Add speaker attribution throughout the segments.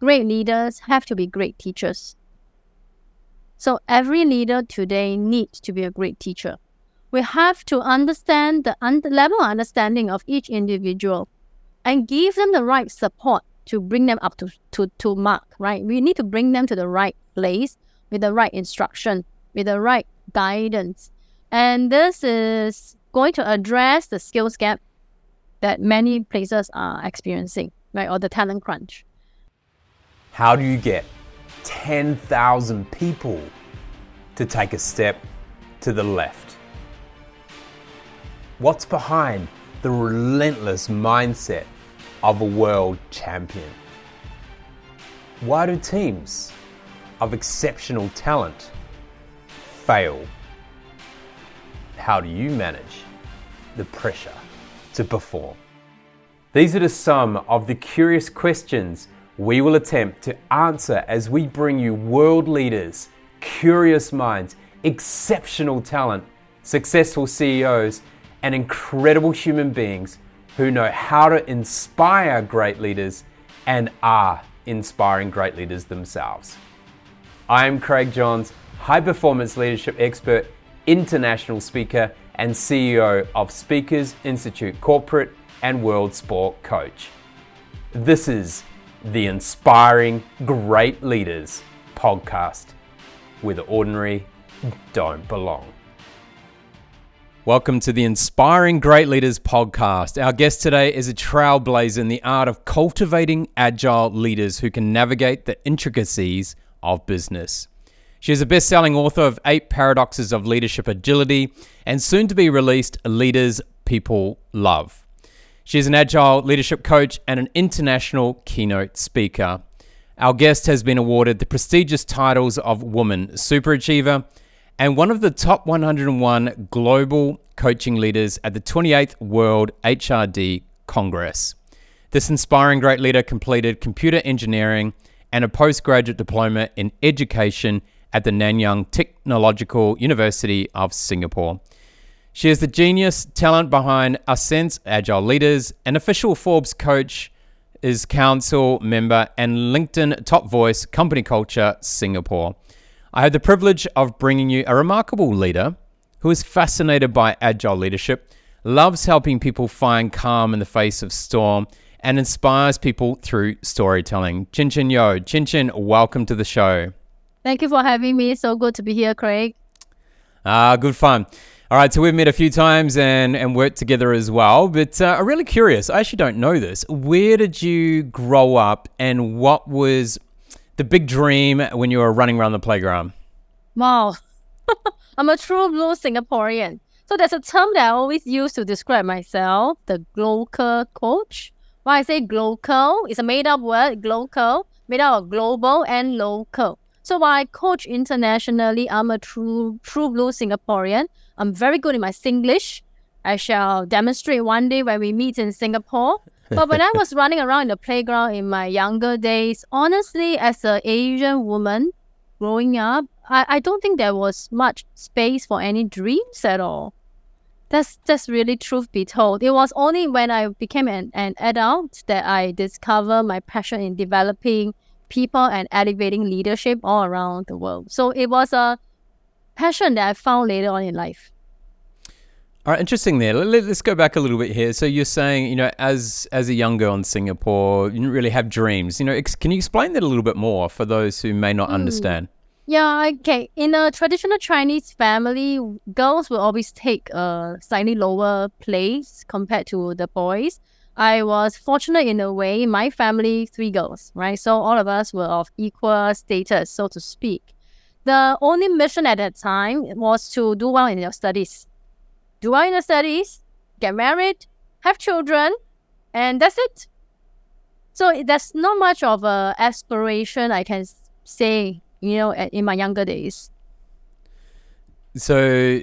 Speaker 1: great leaders have to be great teachers. So every leader today needs to be a great teacher. We have to understand the un- level of understanding of each individual and give them the right support to bring them up to, to, to mark, right? We need to bring them to the right place with the right instruction, with the right guidance. And this is going to address the skills gap that many places are experiencing, right? Or the talent crunch.
Speaker 2: How do you get 10,000 people to take a step to the left? What's behind the relentless mindset of a world champion? Why do teams of exceptional talent fail? How do you manage the pressure to perform? These are just some of the curious questions we will attempt to answer as we bring you world leaders, curious minds, exceptional talent, successful CEOs, and incredible human beings who know how to inspire great leaders and are inspiring great leaders themselves. I am Craig Johns, high performance leadership expert, international speaker, and CEO of Speakers Institute Corporate and World Sport Coach. This is the Inspiring Great Leaders podcast, where the ordinary don't belong. Welcome to the Inspiring Great Leaders podcast. Our guest today is a trailblazer in the art of cultivating agile leaders who can navigate the intricacies of business. She is a best selling author of Eight Paradoxes of Leadership Agility and soon to be released Leaders People Love. She is an agile leadership coach and an international keynote speaker. Our guest has been awarded the prestigious titles of Woman Superachiever and one of the top 101 global coaching leaders at the 28th World HRD Congress. This inspiring great leader completed computer engineering and a postgraduate diploma in education at the Nanyang Technological University of Singapore. She is the genius talent behind Ascent Agile Leaders, an official Forbes coach, is council member, and LinkedIn top voice company culture Singapore. I had the privilege of bringing you a remarkable leader who is fascinated by agile leadership, loves helping people find calm in the face of storm, and inspires people through storytelling. Chuen Chuen Yeo, Chuen Chuen, welcome to the show.
Speaker 1: Thank you for having me. So good to be here, Craig.
Speaker 2: Ah, good fun. All right, so we've met a few times and, and worked together as well. But uh, I'm really curious. I actually don't know this. Where did you grow up, and what was the big dream when you were running around the playground?
Speaker 1: Wow. I'm a true blue Singaporean. So there's a term that I always use to describe myself, the glocal coach. Why I say glocal, it's a made up word, glocal, made up of global and local. So while I coach internationally, I'm a true true blue Singaporean. I'm very good in my Singlish. I shall demonstrate one day when we meet in Singapore but when I was running around in the playground in my younger days, honestly, as an Asian woman growing up, I, I don't think there was much space for any dreams at all. That's that's really truth be told. It was only when I became an, an adult that I discovered my passion in developing people and elevating leadership all around the world. So it was a passion that I found later on in life.
Speaker 2: All right, interesting there. Let, us go back a little bit here. So you're saying, you know, as as a young girl in Singapore, you didn't really have dreams. You know, ex- can you explain that a little bit more for those who may not mm. understand?
Speaker 1: Yeah, okay. In a traditional Chinese family, girls will always take a slightly lower place compared to the boys. I was fortunate in a way. My family, three girls, right? So all of us were of equal status, so to speak. The only mission at that time was to do well in your studies do well in the studies, get married, have children, and that's it. So there's not much of a aspiration I can say, you know, in my younger days.
Speaker 2: So,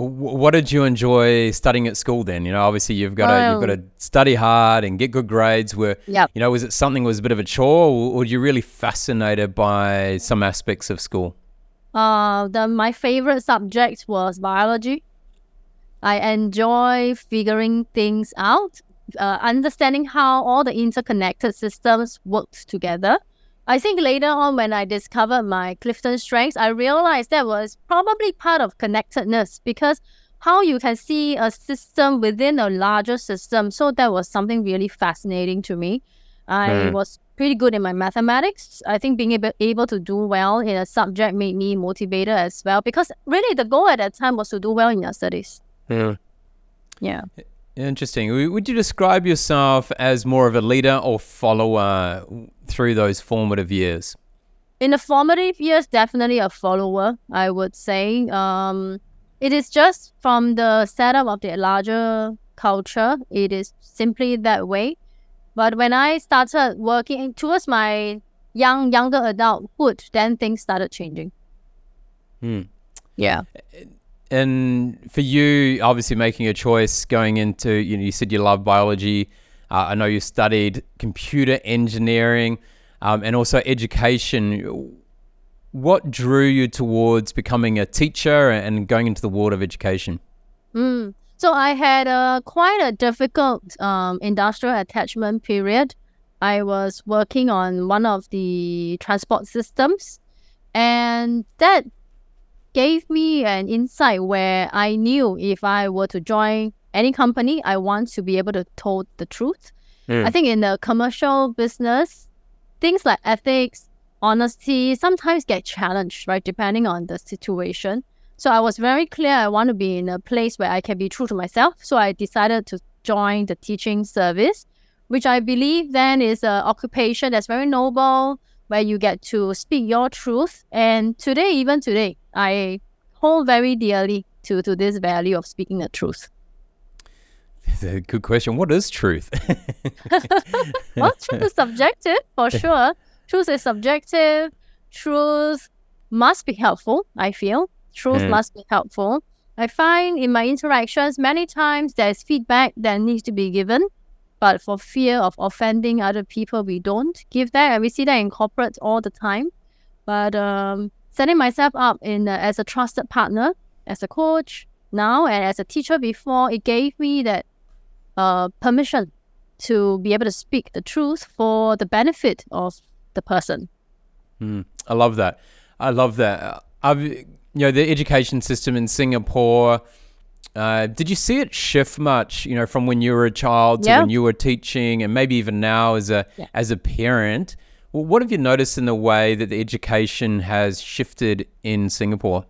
Speaker 2: what did you enjoy studying at school then? You know, obviously you've got to you've got to study hard and get good grades. Were
Speaker 1: yep.
Speaker 2: you know, was it something was a bit of a chore, or were you really fascinated by some aspects of school?
Speaker 1: Uh, the my favorite subject was biology. I enjoy figuring things out, uh, understanding how all the interconnected systems worked together. I think later on, when I discovered my Clifton strengths, I realized that was probably part of connectedness because how you can see a system within a larger system. So that was something really fascinating to me. I
Speaker 2: Mm.
Speaker 1: was pretty good in my mathematics. I think being able, able to do well in a subject made me motivated as well because really the goal at that time was to do well in your studies.
Speaker 2: Yeah.
Speaker 1: Yeah.
Speaker 2: Interesting. Would you describe yourself as more of a leader or follower through those formative years?
Speaker 1: in the formative years, definitely a follower, I would say. Um, it is just from the setup of the larger culture, it is simply that way. But when I started working towards my young, younger adulthood, then things started changing.
Speaker 2: Hmm.
Speaker 1: Yeah.
Speaker 2: And for you, obviously making a choice going into, you know, you said you love biology. Uh, I know you studied computer engineering um, and also education. What drew you towards becoming a teacher and going into the world of education?
Speaker 1: Mm. So I had a quite a difficult um, industrial attachment period. I was working on one of the transport systems, and that gave me an insight where I knew if I were to join any company, I want to be able to tell the truth.
Speaker 2: Mm.
Speaker 1: I think in the commercial business, things like ethics, honesty sometimes get challenged, right? Depending on the situation. So I was very clear I want to be in a place where I can be true to myself. So I decided to join the teaching service, which I believe then is an occupation that's very noble, where you get to speak your truth. And today, even today, I hold very dearly to, to this value of speaking the truth.
Speaker 2: A good question. What is truth?
Speaker 1: well, truth is subjective for sure. Truth is subjective. Truth must be helpful, I feel. Truth
Speaker 2: Mm.
Speaker 1: must be helpful. I find in my interactions, many times there's feedback that needs to be given, but for fear of offending other people, we don't give that. And we see that in corporate all the time. But um, setting myself up in uh, as a trusted partner, as a coach now, and as a teacher before, it gave me that uh, permission to be able to speak the truth for the benefit of the person.
Speaker 2: Mm, I love that. I love that. I've, you know, the education system in Singapore. Uh, did you see it shift much? You know, from when you were a child to
Speaker 1: Yeah.
Speaker 2: when you were teaching, and maybe even now as a
Speaker 1: Yeah.
Speaker 2: as a parent. Well, what have you noticed in the way that the education has shifted in Singapore?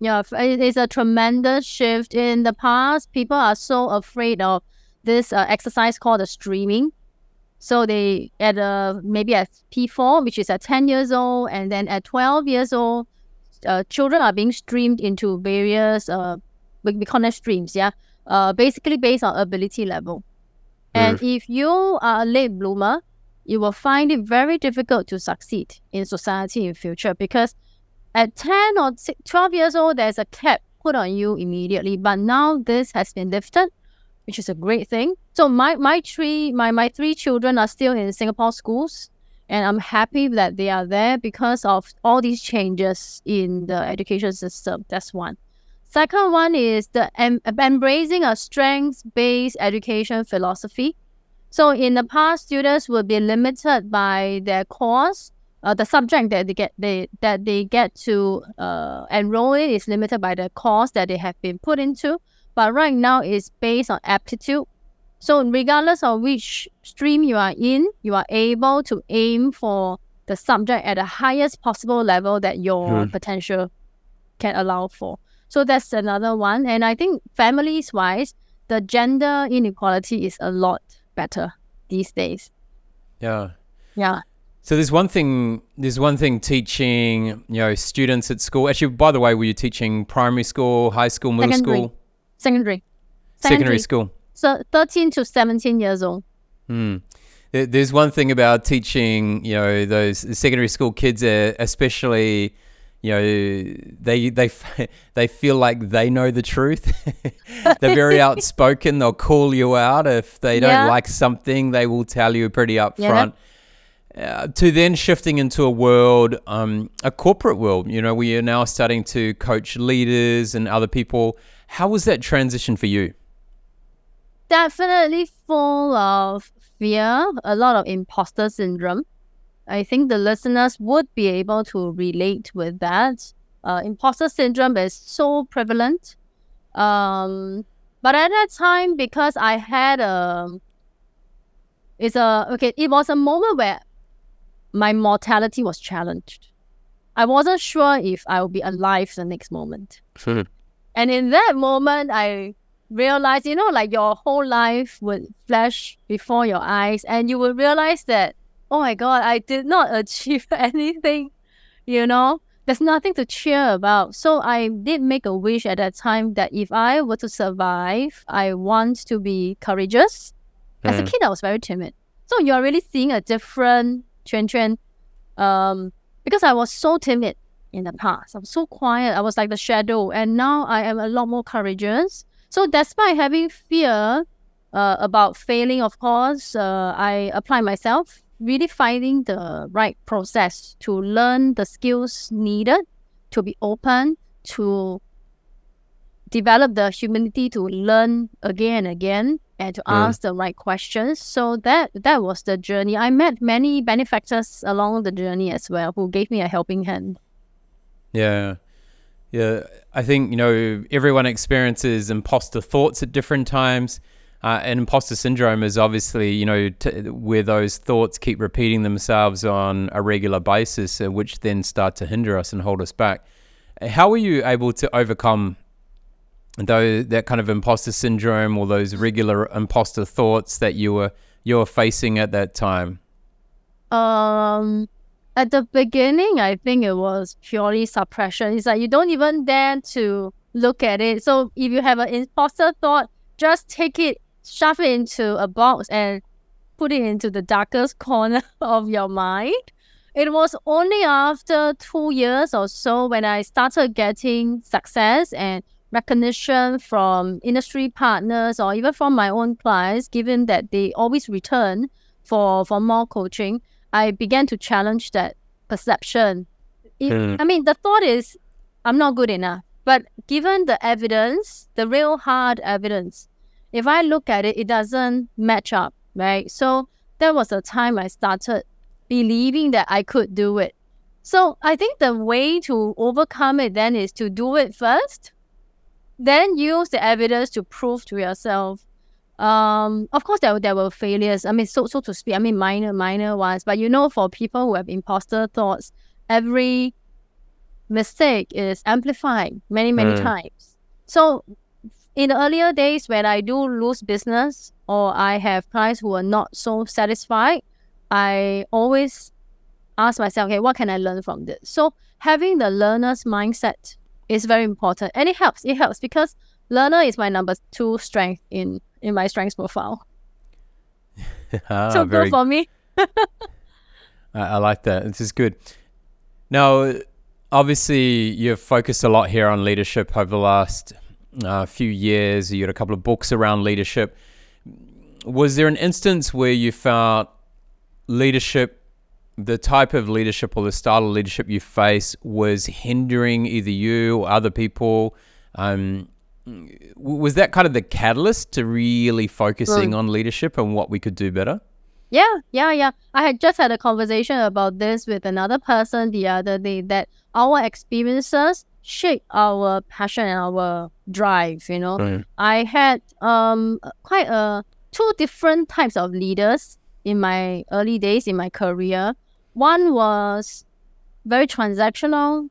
Speaker 1: Yeah, it is a tremendous shift. In the past, people are so afraid of this uh, exercise called the streaming. So they at uh, maybe at P4, which is at 10 years old, and then at 12 years old, uh, children are being streamed into various uh, we, we call them streams. Yeah, uh, basically based on ability level. And if you are a late bloomer, you will find it very difficult to succeed in society in future because at 10 or 12 years old, there's a cap put on you immediately. But now this has been lifted, which is a great thing. So my, my three my, my three children are still in Singapore schools. And I'm happy that they are there because of all these changes in the education system. That's one. Second one is the em- embracing a strengths-based education philosophy. So in the past, students would be limited by their course uh, the subject that they get they that they get to uh, enroll in is limited by the course that they have been put into. But right now, it's based on aptitude. So regardless of which stream you are in, you are able to aim for the subject at the highest possible level that your
Speaker 2: Hmm.
Speaker 1: potential can allow for. So that's another one. And I think families wise, the gender inequality is a lot better these days.
Speaker 2: Yeah.
Speaker 1: Yeah.
Speaker 2: So there's one thing. There's one thing teaching, you know, students at school. Actually, by the way, were you teaching primary school, high school, middle
Speaker 1: Secondary.
Speaker 2: school,
Speaker 1: Secondary.
Speaker 2: secondary Secondary school?
Speaker 1: So 13 to 17 years old.
Speaker 2: Hmm. There's one thing about teaching, you know, those secondary school kids, uh, especially, you know, they they they feel like they know the truth. They're very outspoken. They'll call you out if they don't
Speaker 1: Yeah.
Speaker 2: like something. They will tell you pretty
Speaker 1: Yeah.
Speaker 2: upfront. Uh, to then shifting into a world, um, a corporate world, you know, we are now starting to coach leaders and other people. How was that transition for you?
Speaker 1: definitely full of fear, a lot of imposter syndrome. I think the listeners would be able to relate with that. Uh, imposter syndrome is so prevalent. Um, but at that time, because I had a, it's a okay. It was a moment where my mortality was challenged. I wasn't sure if I would be alive the next moment. and in that moment, I realized, you know, like your whole life would flash before your eyes, and you would realize that, oh my God, I did not achieve anything, you know, there's nothing to cheer about. So I did make a wish at that time that if I were to survive, I want to be courageous. As a
Speaker 2: Mm.
Speaker 1: kid, I was very timid. So you're really seeing a different Chuen Chuen. Um, because I was so timid in the past. I was so quiet. I was like the shadow. And now I am a lot more courageous. So despite having fear uh, about failing, of course, uh, I apply myself, really finding the right process to learn the skills needed, to be open, to develop the humility to learn again and again and to
Speaker 2: Mm.
Speaker 1: ask the right questions. So that that was the journey. I met many benefactors along the journey as well who gave me a helping hand.
Speaker 2: Yeah. Yeah. I think, you know, everyone experiences imposter thoughts at different times. Uh, and imposter syndrome is obviously, you know, t- where those thoughts keep repeating themselves on a regular basis, uh, which then start to hinder us and hold us back. How were you able to overcome though that kind of imposter syndrome or those regular imposter thoughts that you were you were facing at that time?
Speaker 1: Um, at the beginning, I think it was purely suppression. It's like you don't even dare to look at it. So if you have an imposter thought, just take it, shove it into a box, and put it into the darkest corner of your mind. It was only after two years or so when I started getting success and recognition from industry partners or even from my own clients, given that they always return for, for more coaching, I began to challenge that perception. It-
Speaker 2: Hmm.
Speaker 1: I mean, the thought is, I'm not good enough. But given the evidence, the real hard evidence, if I look at it, it doesn't match up, right? So that was the time I started believing that I could do it. So I think the way to overcome it then is to do it first, then use the evidence to prove to yourself. Um, of course, there, there were failures. I mean, so so to speak. I mean, minor minor ones. But you know, for people who have imposter thoughts, every mistake is amplified many many
Speaker 2: Mm.
Speaker 1: times. So in the earlier days when I do lose business or I have clients who are not so satisfied, I always ask myself, okay, what can I learn from this? So having the learner's mindset is very important. And it helps. It helps because learner is my number two strength in in my strengths profile.
Speaker 2: Ah,
Speaker 1: so
Speaker 2: very
Speaker 1: good for me.
Speaker 2: I, I like that. This is good. Now, obviously, you've focused a lot here on leadership over the last uh, few years. You had a couple of books around leadership. Was there an instance where you felt leadership, the type of leadership or the style of leadership you face, was hindering either you or other people? Um, was that kind of the catalyst to really focusing on leadership and what we could do better?
Speaker 1: Yeah, yeah, yeah. I had just had a conversation about this with another person the other day that our experiences shape our passion and our drive, you know.
Speaker 2: Right.
Speaker 1: I had um quite a two different types of leaders in my early days in my career. One was very transactional.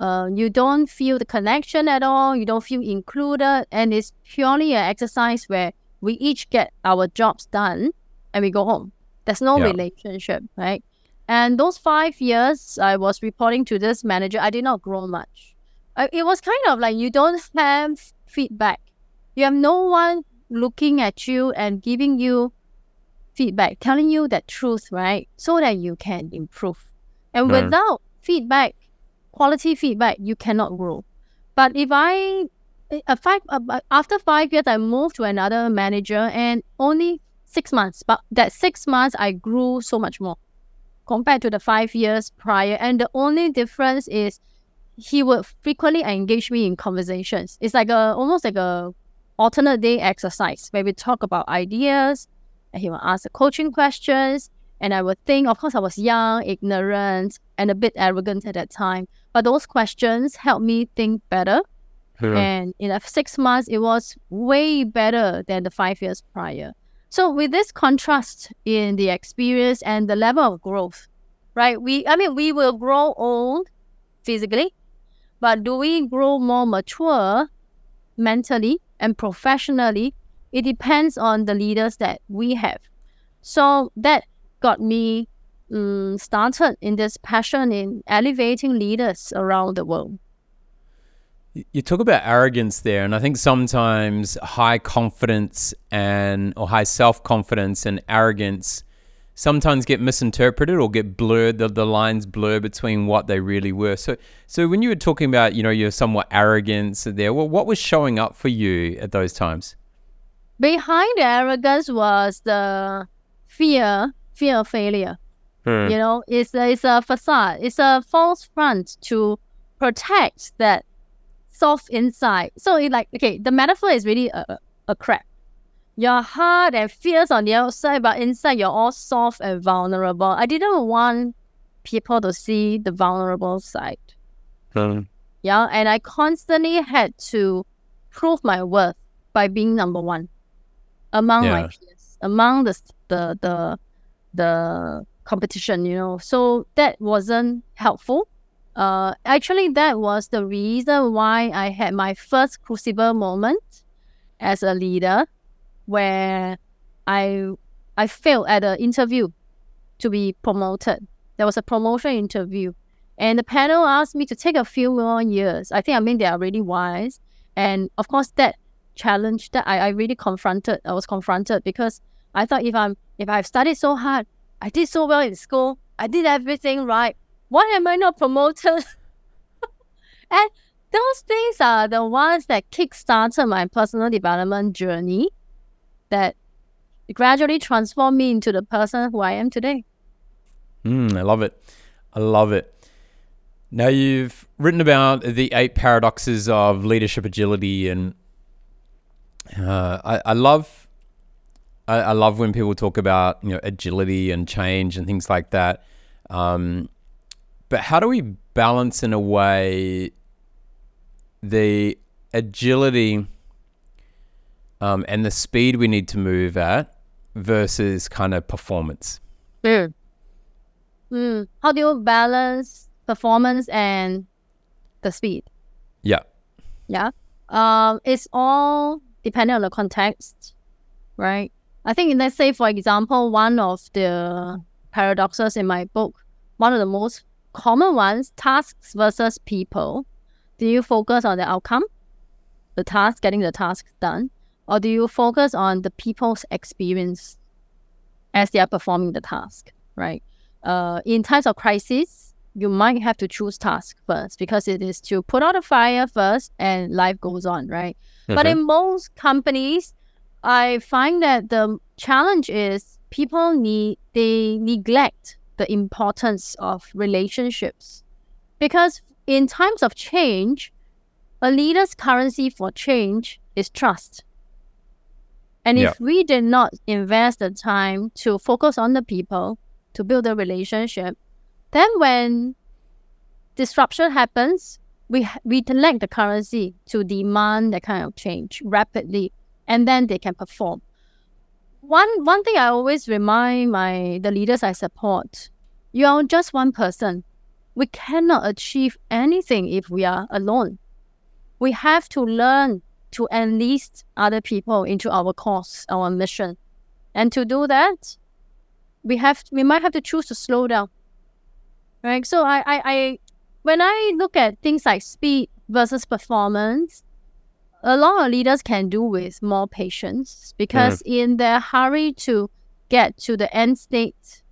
Speaker 1: Uh, you don't feel the connection at all. You don't feel included, and it's purely an exercise where we each get our jobs done and we go home. There's no
Speaker 2: Yeah.
Speaker 1: relationship, right? And those five years, I was reporting to this manager. I did not grow much. Uh, It was kind of like you don't have feedback. You have no one looking at you and giving you feedback, telling you the truth, right? So that you can improve. And
Speaker 2: Right.
Speaker 1: without feedback, quality feedback, you cannot grow. But if I, a five, after five years, I moved to another manager and only six months, but that six months, I grew so much more compared to the five years prior. And the only difference is he would frequently engage me in conversations. It's like a almost like a alternate day exercise where we talk about ideas and he will ask the coaching questions. And I would think, of course, I was young, ignorant, and a bit arrogant at that time. But those questions helped me think better.
Speaker 2: Yeah.
Speaker 1: And in six months, it was way better than the five years prior. So with this contrast in the experience and the level of growth, right? We, I mean, we will grow old physically, but do we grow more mature mentally and professionally? It depends on the leaders that we have. So that got me um, started in this passion in elevating leaders around the world.
Speaker 2: Y- You talk about arrogance there, and I think sometimes high confidence and or high self confidence and arrogance sometimes get misinterpreted or get blurred. The, the lines blur between what they really were. So, so when you were talking about, you know, your somewhat arrogance there, well, what was showing up for you at those times?
Speaker 1: Behind the arrogance was the fear, fear of failure.
Speaker 2: Hmm.
Speaker 1: You know, it's it's a facade. It's a false front to protect that soft inside. So it like okay, the metaphor is really a, a- crab. You're hard and fierce on the outside, but inside you're all soft and vulnerable. I didn't want people to see the vulnerable side. Hmm. Yeah, and I constantly had to prove my worth by being number one among my peers, among the the the the competition. You know, so that wasn't helpful. Uh, actually, that was the reason why I had my first crucible moment as a leader, where I I failed at an interview to be promoted. There was a promotion interview, and the panel asked me to take a few more years. I think I mean they are really wise, and of course that challenge that I, I really confronted. I was confronted because I thought if I'm if I've studied so hard, I did so well in school, I did everything right. Why am I not promoted? and those things are the ones that kickstarted my personal development journey that gradually transformed me into the person who I am today.
Speaker 2: Mm, I love it. I love it. Now you've written about the eight paradoxes of leadership agility, and uh, I, I love, I, love when people talk about you know agility and change and things like that. Um, but how do we balance in a way the agility um, and the speed we need to move at versus kind of performance?
Speaker 1: Mm. Mm. How do you balance performance and the speed?
Speaker 2: Yeah.
Speaker 1: Yeah. Um, it's all depending on the context, right? I think let's say for example, one of the paradoxes in my book, one of the most common ones, tasks versus people. Do you focus on the outcome, the task, getting the task done, or do you focus on the people's experience as they are performing the task, right? Uh, in times of crisis, you might have to choose task first because it is to put out a fire first and life goes on, right? But in most companies, I find that the challenge is people need they neglect the importance of relationships because in times of change, a leader's currency for change is trust. And if we did not invest the time to focus on the people, to build a relationship, then when disruption happens, we we lack the currency to demand that kind of change rapidly, and then they can perform. One one thing I always remind my the leaders I support, you are just one person. We cannot achieve anything if we are alone. We have to learn to enlist other people into our cause, our mission, and to do that, we have we might have to choose to slow down. Right. So I I, I when I look at things like speed versus performance, a lot of leaders can do with more patience because mm. in their hurry to get to the end state,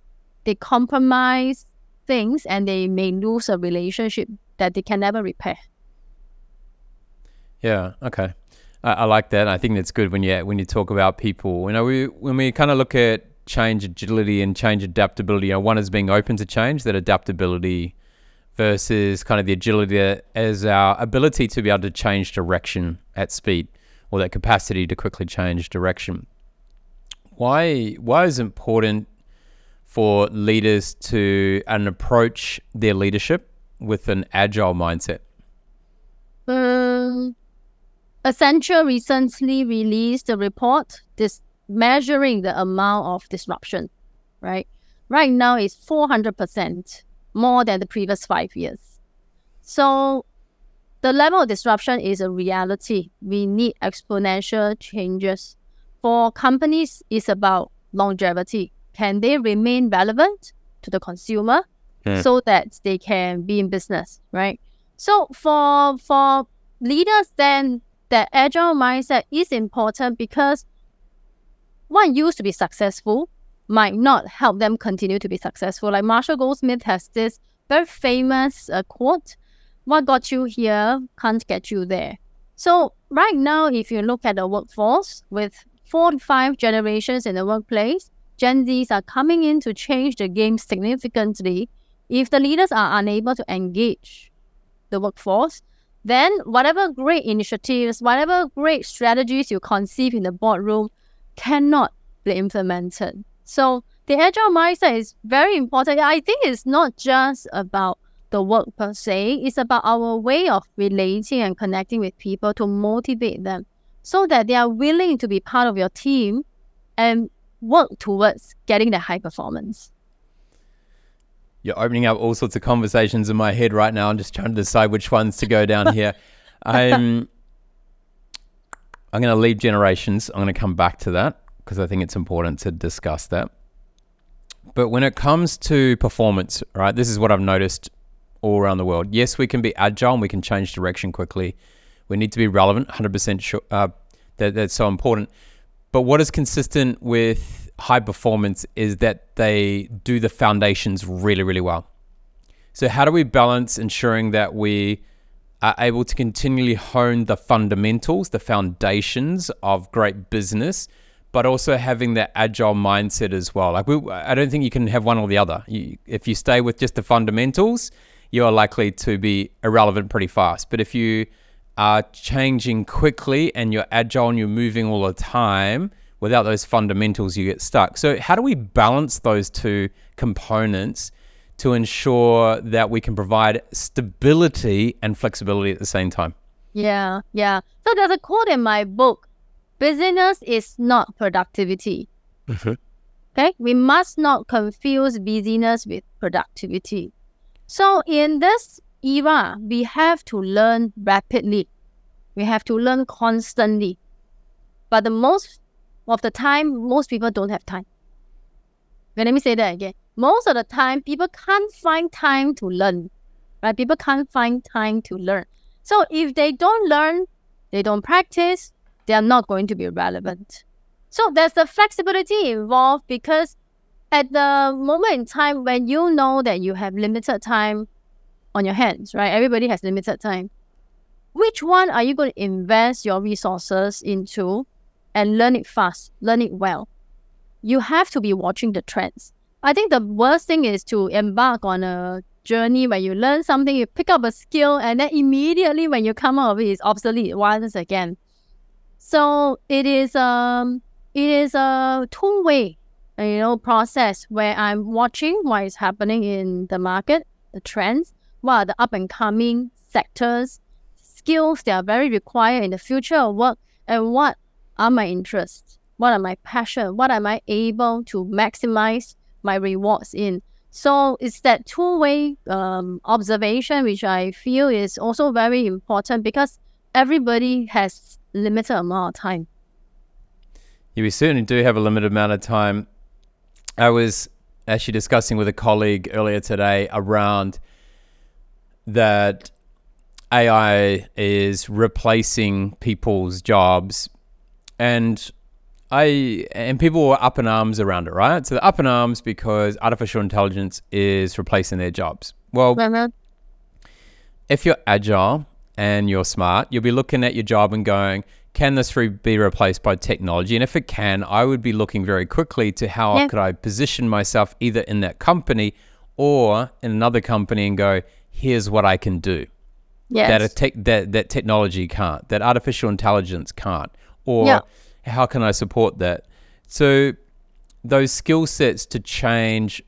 Speaker 1: they compromise things and they may lose a relationship that they can never repair.
Speaker 2: Yeah. Okay. I, I like that. I think that's good when you when you talk about people. You know, we when we kind of look at change agility and change adaptability. You know, one is being open to change, that adaptability, versus kind of the agility as our ability to be able to change direction at speed. or that capacity to quickly change direction. Why why is it important for leaders to and approach their leadership with an agile mindset?
Speaker 1: Um, Accenture recently released a report this measuring the amount of disruption, right? Right now it's 400% more than the previous five years. So the level of disruption is a reality. We need exponential changes. For companies, it's about longevity. Can they remain relevant to the consumer
Speaker 2: Hmm.
Speaker 1: so that they can be in business, right? So for for leaders, then that agile mindset is important because what used to be successful might not help them continue to be successful. Like Marshall Goldsmith has this very famous uh, quote what got you here can't get you there. So right now, if you look at the workforce with four to five generations in the workplace, Gen Zs are coming in to change the game significantly. If the leaders are unable to engage the workforce, then whatever great initiatives, whatever great strategies you conceive in the boardroom cannot be implemented. So the agile mindset is very important. I think it's not just about the work per se, it's about our way of relating and connecting with people to motivate them so that they are willing to be part of your team and work towards getting the high performance.
Speaker 2: You're opening up all sorts of conversations in my head right now. I'm just trying to decide which ones to go down here. I'm I'm going to leave generations. I'm going to come back to that because I think it's important to discuss that. But when it comes to performance, right, this is what I've noticed all around the world. Yes, we can be agile and we can change direction quickly. We need to be relevant, 100% sure. Uh, that, that's so important. But what is consistent with high performance is that they do the foundations really, really well. So, how do we balance ensuring that we are able to continually hone the fundamentals, the foundations of great business, but also having that agile mindset as well? Like, we, I don't think you can have one or the other. You, if you stay with just the fundamentals, you are likely to be irrelevant pretty fast. But if you are changing quickly and you're agile and you're moving all the time, without those fundamentals, you get stuck. So, how do we balance those two components to ensure that we can provide stability and flexibility at the same time?
Speaker 1: Yeah, yeah. So there's a quote in my book business is not productivity. Mm-hmm. Okay, we must not confuse busyness with productivity. So in this era, we have to learn rapidly. We have to learn constantly. But the most of the time, most people don't have time. Okay, let me say that again. Most of the time, people can't find time to learn. Right? People can't find time to learn. So if they don't learn, they don't practice, they are not going to be relevant. So there's the flexibility involved because at the moment in time when you know that you have limited time on your hands, right? Everybody has limited time. Which one are you going to invest your resources into and learn it fast, learn it well? You have to be watching the trends. I think the worst thing is to embark on a journey where you learn something, you pick up a skill, and then immediately when you come out of it, it's obsolete once again. So it is um it is a two way you know process where I'm watching what is happening in the market, the trends, what are the up and coming sectors, skills that are very required in the future of work, and what are my interests, what are my passion, what am I able to maximize my rewards in. So it's that two way um, observation which I feel is also very important because everybody has limited amount of time.
Speaker 2: Yeah, we certainly do have a limited amount of time. I was actually discussing with a colleague earlier today around that AI is replacing people's jobs and I and people were up in arms around it, right? So they're up in arms because artificial intelligence is replacing their jobs. Well,
Speaker 1: Mhm.
Speaker 2: if you're agile and you're smart, you'll be looking at your job and going, can this re- be replaced by technology? And if it can, I would be looking very quickly to how
Speaker 1: Yeah.
Speaker 2: could I position myself either in that company or in another company and go, here's what I can do. that a
Speaker 1: Yes.
Speaker 2: tech that, that technology can't, that artificial intelligence can't, or
Speaker 1: Yeah.
Speaker 2: how can I support that? So those skill sets to change,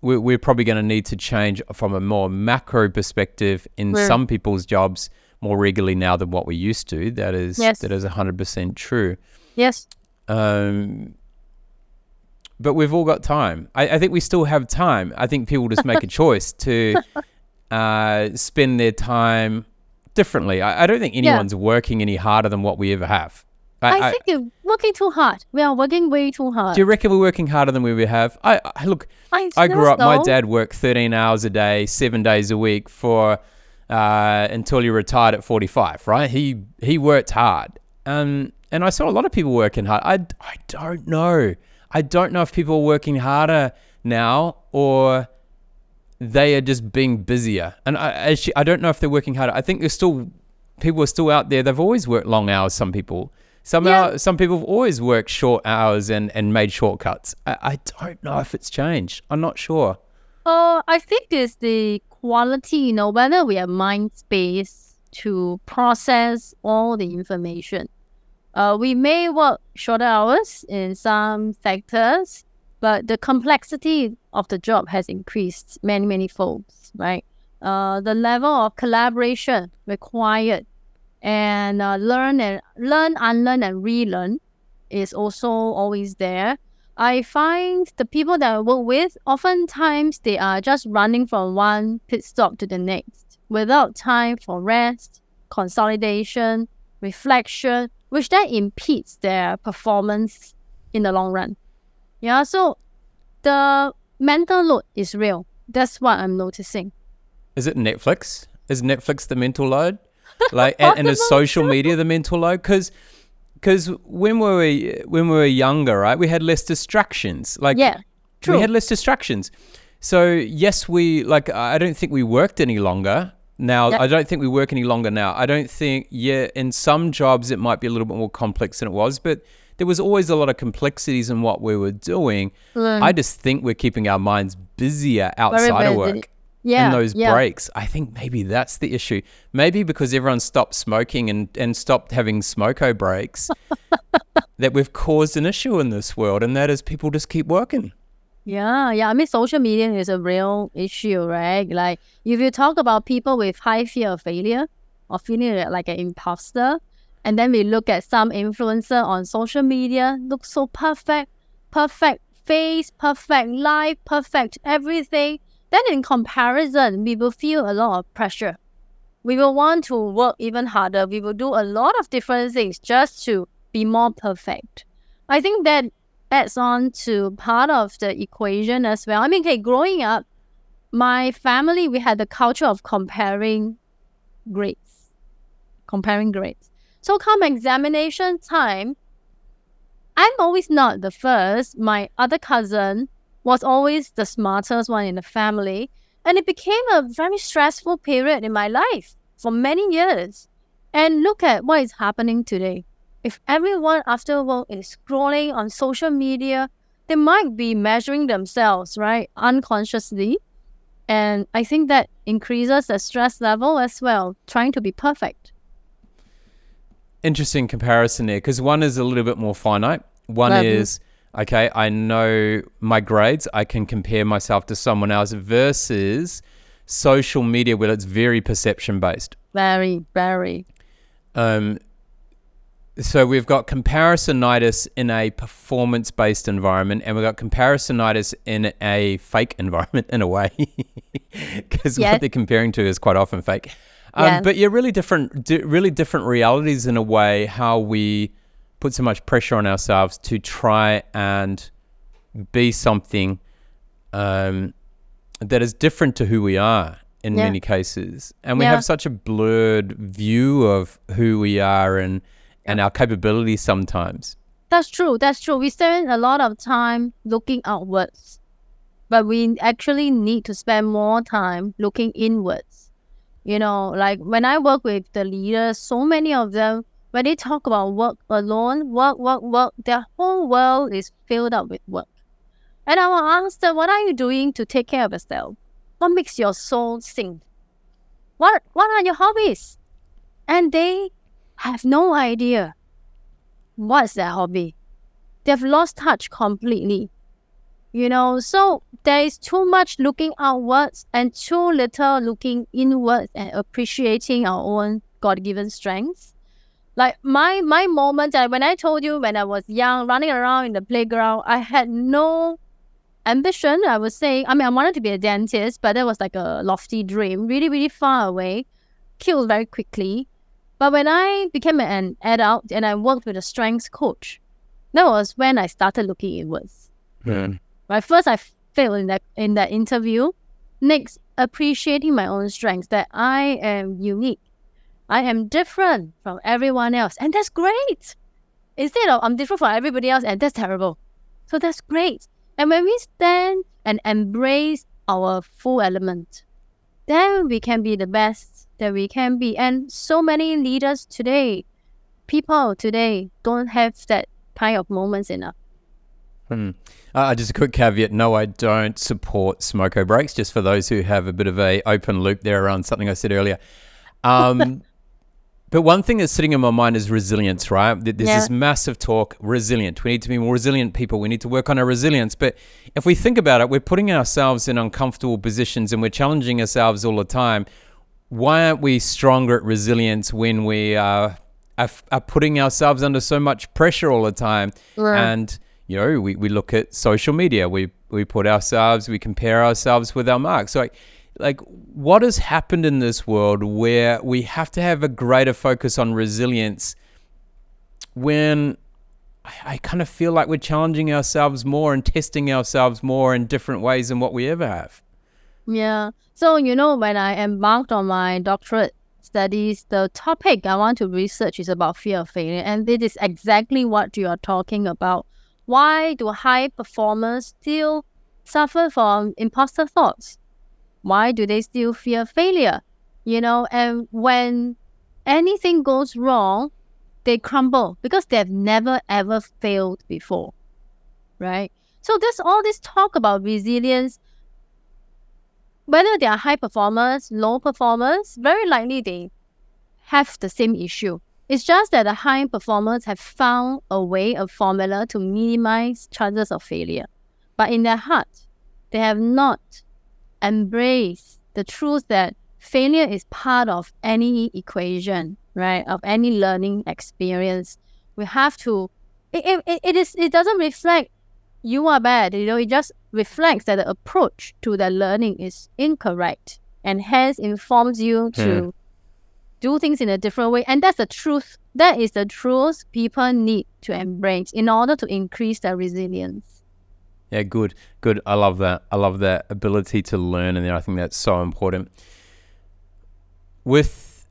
Speaker 2: we're, we're probably going to need to change from a more macro perspective in
Speaker 1: We're-
Speaker 2: some people's jobs more regularly now than what we used to. That is
Speaker 1: Yes.
Speaker 2: that is hundred percent true.
Speaker 1: Yes.
Speaker 2: Um, but we've all got time. I, I think we still have time. I think people just make a choice to uh, spend their time differently. I, I don't think anyone's working any harder than what we ever have. I,
Speaker 1: I, think you're working too hard. We are working way too hard.
Speaker 2: do you reckon we're working harder than we ever have? I, look.
Speaker 1: I,
Speaker 2: I grew up. My dad worked 13 hours a day, seven days a week for uh, until he retired at 45. Right? He he worked hard, um, and I saw a lot of people working hard. I I don't know. I don't know if people are working harder now or they are just being busier. And I actually I don't know if they're working harder. I think there's still people are still out there. They've always worked long hours. Some people. Some
Speaker 1: Yeah.
Speaker 2: hour- some people have always worked short hours and, and made shortcuts. I, I don't know if it's changed. I'm not sure.
Speaker 1: Uh, I think it's the quality, you know, whether we have mind space to process all the information. Uh, we may work shorter hours in some sectors, but the complexity of the job has increased many, many folds, right? Uh, the level of collaboration required and uh, learn and learn, unlearn, and relearn is also always there. I find the people that I work with, oftentimes they are just running from one pit stop to the next without time for rest, consolidation, reflection, which then impedes their performance in the long run. Yeah, so the mental load is real. That's what I'm noticing.
Speaker 2: Is it Netflix? Is Netflix the mental load? Like and, and is social media the mental load? Because because when we were when we were younger, right, we had less distractions. Like
Speaker 1: Yeah, true.
Speaker 2: we had less distractions. So yes, we like. I don't think we worked any longer. Now. I don't think we work any longer now. I don't think. Yeah, in some jobs it might be a little bit more complex than it was, but there was always a lot of complexities in what we were doing. I just think we're keeping our minds busier outside of work
Speaker 1: yeah,
Speaker 2: in those
Speaker 1: yeah.
Speaker 2: breaks. I think maybe that's the issue. Maybe because everyone stopped smoking and, and stopped having smoko breaks, that we've caused an issue in this world, and that is people just keep working.
Speaker 1: Yeah, yeah. I mean, social media is a real issue, right? Like, if you talk about people with high fear of failure or feeling like an imposter, and then we look at some influencer on social media, look so perfect, perfect face, perfect life, perfect everything. Then in comparison, we will feel a lot of pressure. We will want to work even harder. We will do a lot of different things just to be more perfect. I think that adds on to part of the equation as well. I mean, okay, growing up, my family, we had the culture of comparing grades, comparing grades. So come examination time, I'm always not the first. My other cousin was always the smartest one in the family. And it became a very stressful period in my life for many years. And look at what is happening today. If everyone afterward is scrolling on social media, they might be measuring themselves, right, unconsciously. And I think that increases the stress level as well, trying to be perfect.
Speaker 2: Interesting comparison there, because one is a little bit more finite. One
Speaker 1: Love
Speaker 2: is okay. I know my grades. I can compare myself to someone else versus social media, where it's very perception based.
Speaker 1: Very, very.
Speaker 2: Um, so we've got comparisonitis in a performance-based environment, and we've got comparisonitis in a fake environment in a way, because
Speaker 1: Yes.
Speaker 2: what they're comparing to is quite often fake. Um,
Speaker 1: Yeah.
Speaker 2: But you're really different, really different realities in a way. How we put so much pressure on ourselves to try and be something um, that is different to who we are in
Speaker 1: Yeah.
Speaker 2: many cases, and we
Speaker 1: Yeah.
Speaker 2: have such a blurred view of who we are and and our capabilities sometimes.
Speaker 1: That's true. That's true. We spend a lot of time looking outwards, but we actually need to spend more time looking inwards. You know, like when I work with the leaders, so many of them, when they talk about work alone, work, work, work, their whole world is filled up with work. And I will ask them, what are you doing to take care of yourself? What makes your soul sing? what what are your hobbies? And they have no idea what's their hobby. They've lost touch completely. You know, so there is too much looking outwards and too little looking inwards and appreciating our own God given strengths. Like my my moment when I told you when I was young, running around in the playground, I had no ambition, I would say. I mean, I wanted to be a dentist, but that was like a lofty dream, really, really far away, killed very quickly. But when I became an adult and I worked with a strengths coach, that was when I started looking inwards.
Speaker 2: Mm.
Speaker 1: Right, first I failed in that in that interview. Next, appreciating my own strengths that I am unique. I am different from everyone else, and that's great. Instead of I'm different from everybody else, and that's terrible. So that's great. And when we stand and embrace our full element, then we can be the best that we can be. And so many leaders today, people today, don't have that kind of moments enough.
Speaker 2: Hmm. Uh, just a quick caveat: No, I don't support smoko breaks. Just for those who have a bit of a open loop there around something I said earlier. Um, but one thing that's sitting in my mind is resilience, right? There's
Speaker 1: Yeah.
Speaker 2: this massive talk, resilient. We need to be more resilient people. We need to work on our resilience. But if we think about it, we're putting ourselves in uncomfortable positions and we're challenging ourselves all the time. Why aren't we stronger at resilience when we uh, are, are putting ourselves under so much pressure all the time?
Speaker 1: Right.
Speaker 2: And you know, we, we look at social media. We we put ourselves, we compare ourselves with our marks. So like, like what has happened in this world where we have to have a greater focus on resilience when I, kind of feel like we're challenging ourselves more and testing ourselves more in different ways than what we ever have.
Speaker 1: Yeah. So, you know, when I embarked on my doctorate studies, the topic I want to research is about fear of failure. And this is exactly what you are talking about. Why do high performers still suffer from imposter thoughts? Why do they still fear failure? You know, and when anything goes wrong, they crumble because they've never ever failed before. Right? So there's all this talk about resilience whether they are high performers, low performers, very likely they have the same issue. It's just that the high performers have found a way, a formula to minimize chances of failure. But in their heart, they have not embraced the truth that failure is part of any equation, right? Of any learning experience. We have to it, it, it is it doesn't reflect you are bad. You know, it just reflects that the approach to the learning is incorrect and hence informs you hmm. to do things in a different way. And that's the truth. That is the truth people need to embrace in order to increase their resilience.
Speaker 2: Yeah, good, good. I love that. I love that ability to learn, and I think that's so important. With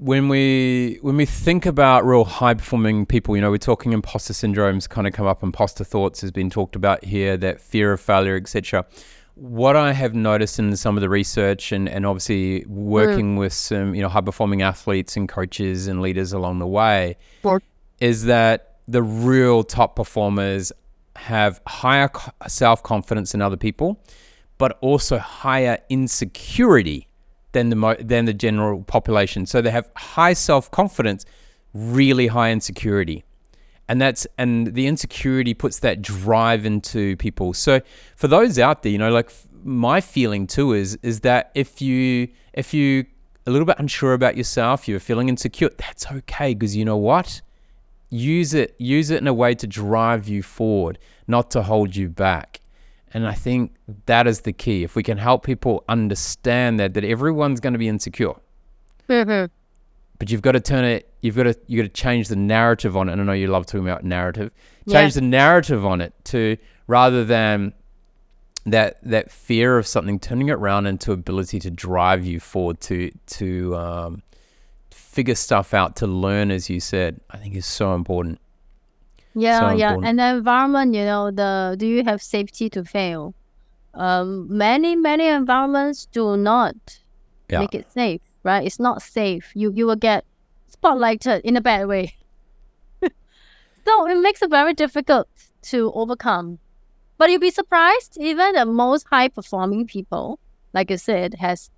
Speaker 2: when we when we think about real high performing people, you know, we're talking imposter syndromes kind of come up. Imposter thoughts has been talked about here. That fear of failure, etc. What I have noticed in some of the research and, and obviously working mm. with some you know high performing athletes and coaches and leaders along the way is that the real top performers have higher self confidence than other people, but also higher insecurity than the than the general population. So they have high self confidence, really high insecurity, and that's and the insecurity puts that drive into people. So for those out there, you know, like my feeling too is is that if you if you a little bit unsure about yourself, you're feeling insecure, that's okay because you know what use it use it in a way to drive you forward not to hold you back. And i think that is the key. If we can help people understand that that everyone's going to be insecure.
Speaker 1: Mm-hmm.
Speaker 2: but you've got to turn it you've got to you got to change the narrative on it. And i know you love talking about narrative.
Speaker 1: Yeah.
Speaker 2: change the narrative on it to rather than that that fear of something turning it around into ability to drive you forward to to um, figure stuff out to learn as you said i think is so important
Speaker 1: Yeah,
Speaker 2: So
Speaker 1: yeah.
Speaker 2: important.
Speaker 1: And the environment, you know, the do you have safety to fail? Um, many, many environments do not
Speaker 2: Yeah.
Speaker 1: make it safe, right? It's not safe. You you will get spotlighted in a bad way. so it makes it very difficult to overcome. But you'll be surprised, even the most high performing people, like you said, has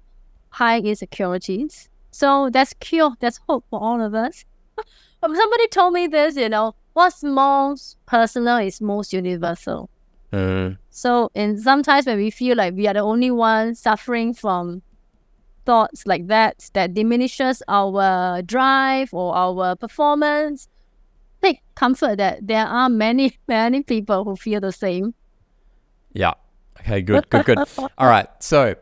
Speaker 1: high insecurities. So that's cure, that's hope for all of us. Somebody told me this, you know, what's most personal is most universal.
Speaker 2: Mm.
Speaker 1: So, and sometimes when we feel like we are the only one suffering from thoughts like that, that diminishes our drive or our performance, take comfort that there are many, many people who feel the same.
Speaker 2: Yeah. Okay, good, good, good. All right. So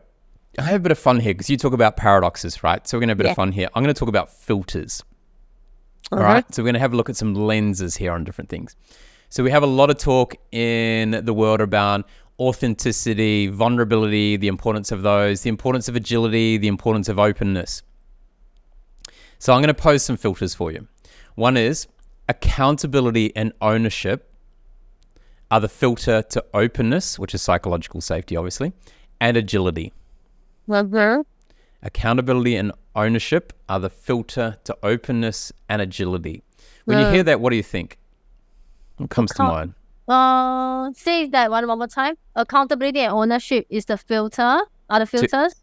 Speaker 2: I have a bit of fun here because you talk about paradoxes, right? So we're going to have a bit
Speaker 1: Yeah.
Speaker 2: of fun here. I'm going to talk about filters. All
Speaker 1: Uh-huh.
Speaker 2: right. So we're going to have a look at some lenses here on different things. So we have a lot of talk in the world about authenticity, vulnerability, the importance of those, the importance of agility, the importance of openness. So I'm going to pose some filters for you. One is accountability and ownership are the filter to openness, which is psychological safety, obviously, and agility.
Speaker 1: Mhm.
Speaker 2: Accountability and ownership are the filter to openness and agility. When you hear that, what do you think? What comes to mind?
Speaker 1: Uh, say that one, one more time. Accountability and ownership is the filter, are the filters,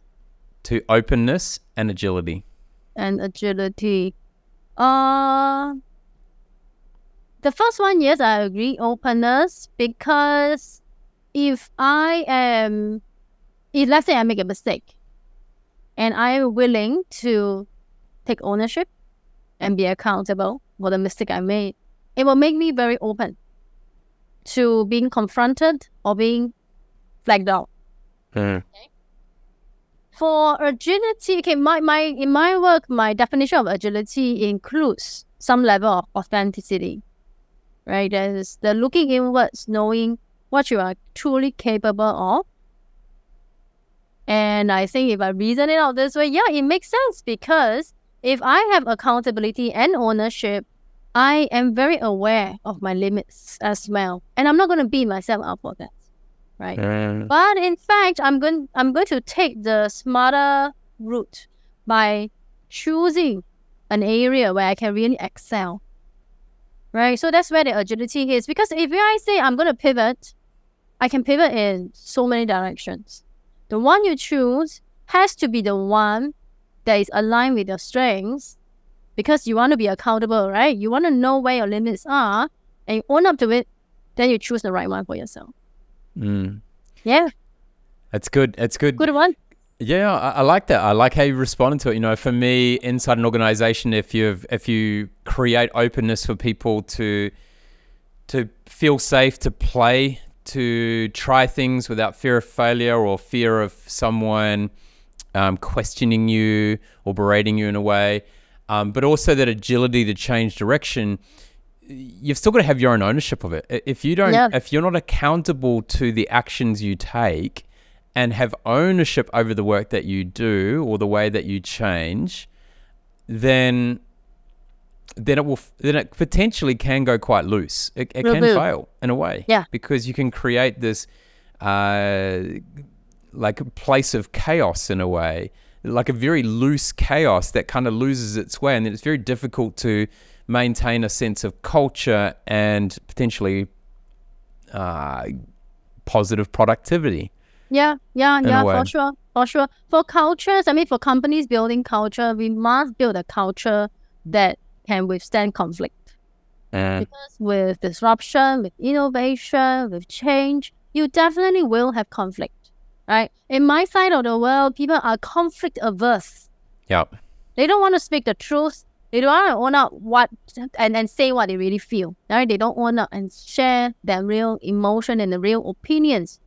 Speaker 2: To openness and agility.
Speaker 1: and agility. Uh, the first one, yes, I agree. Openness, because if I am, if let's say I make a mistake, and I am willing to take ownership and be accountable for the mistake I made, it will make me very open to being confronted or being flagged out. Mm. For agility, okay, my, my in my work, my definition of agility includes some level of authenticity. Right? There's the looking inwards, knowing what you are truly capable of. And I think if I reason it out this way, yeah, it makes sense because if I have accountability and ownership, I am very aware of my limits as well. And I'm not going to beat myself up for that. Right?
Speaker 2: Mm.
Speaker 1: But in fact, I'm going I'm going to take the smarter route by choosing an area where I can really excel. Right? So that's where the agility is. Because if I say I'm going to pivot, I can pivot in so many directions. The one you choose has to be the one that is aligned with your strengths because you want to be accountable, right? You want to know where your limits are and you own up to it, then you choose the right one for yourself.
Speaker 2: Mm.
Speaker 1: Yeah,
Speaker 2: That's good. That's good.
Speaker 1: good one.
Speaker 2: Yeah, I, I like that. I like how you responded to it. You know, for me, inside an organization, if you if you create openness for people to to feel safe, to play, to try things without fear of failure or fear of someone um, questioning you or berating you in a way, um, but also that agility to change direction. You've still got to have your own ownership of it. If you don't,
Speaker 1: Yeah.
Speaker 2: if you're not accountable to the actions you take, and have ownership over the work that you do or the way that you change, then then it will f- then it potentially can go quite loose. It, it can fail in a way,
Speaker 1: Yeah.
Speaker 2: because you can create this uh, like a place of chaos in a way, like a very loose chaos that kind of loses its way, and then it's very difficult to maintain a sense of culture and potentially uh, positive productivity.
Speaker 1: Yeah, yeah, yeah, for sure, for sure. For cultures, I mean, for companies building culture, we must build a culture that can withstand conflict. Because with disruption, with innovation, with change, you definitely will have conflict, right? In my side of the world, people are conflict averse.
Speaker 2: Yep.
Speaker 1: They don't want to speak the truth. They don't want to own up what and, and say what they really feel. Right? They don't own up and share their real emotion and the real opinions.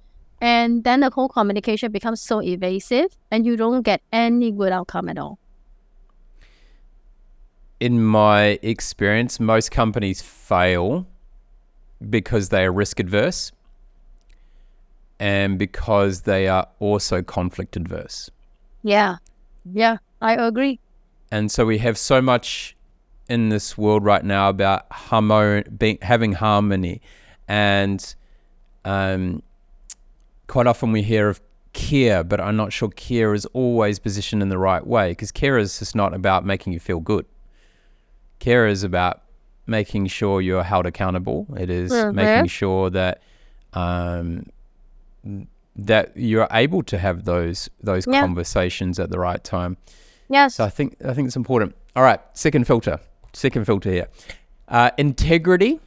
Speaker 1: And then the whole communication becomes so evasive and you don't get any good outcome at all.
Speaker 2: In my experience, most companies fail because they are risk adverse and because they are also conflict adverse.
Speaker 1: Yeah. Yeah. I agree.
Speaker 2: And so we have so much in this world right now about harmon- being, having harmony. And um, quite often we hear of care, but I'm not sure care is always positioned in the right way because care is just not about making you feel good. Care is about making sure you're held accountable. It is
Speaker 1: Mhm.
Speaker 2: making sure that um, that you're able to have those those
Speaker 1: Yeah.
Speaker 2: conversations at the right time.
Speaker 1: Yes.
Speaker 2: So I think I think it's important. All right, second filter. Second filter here. Uh, integrity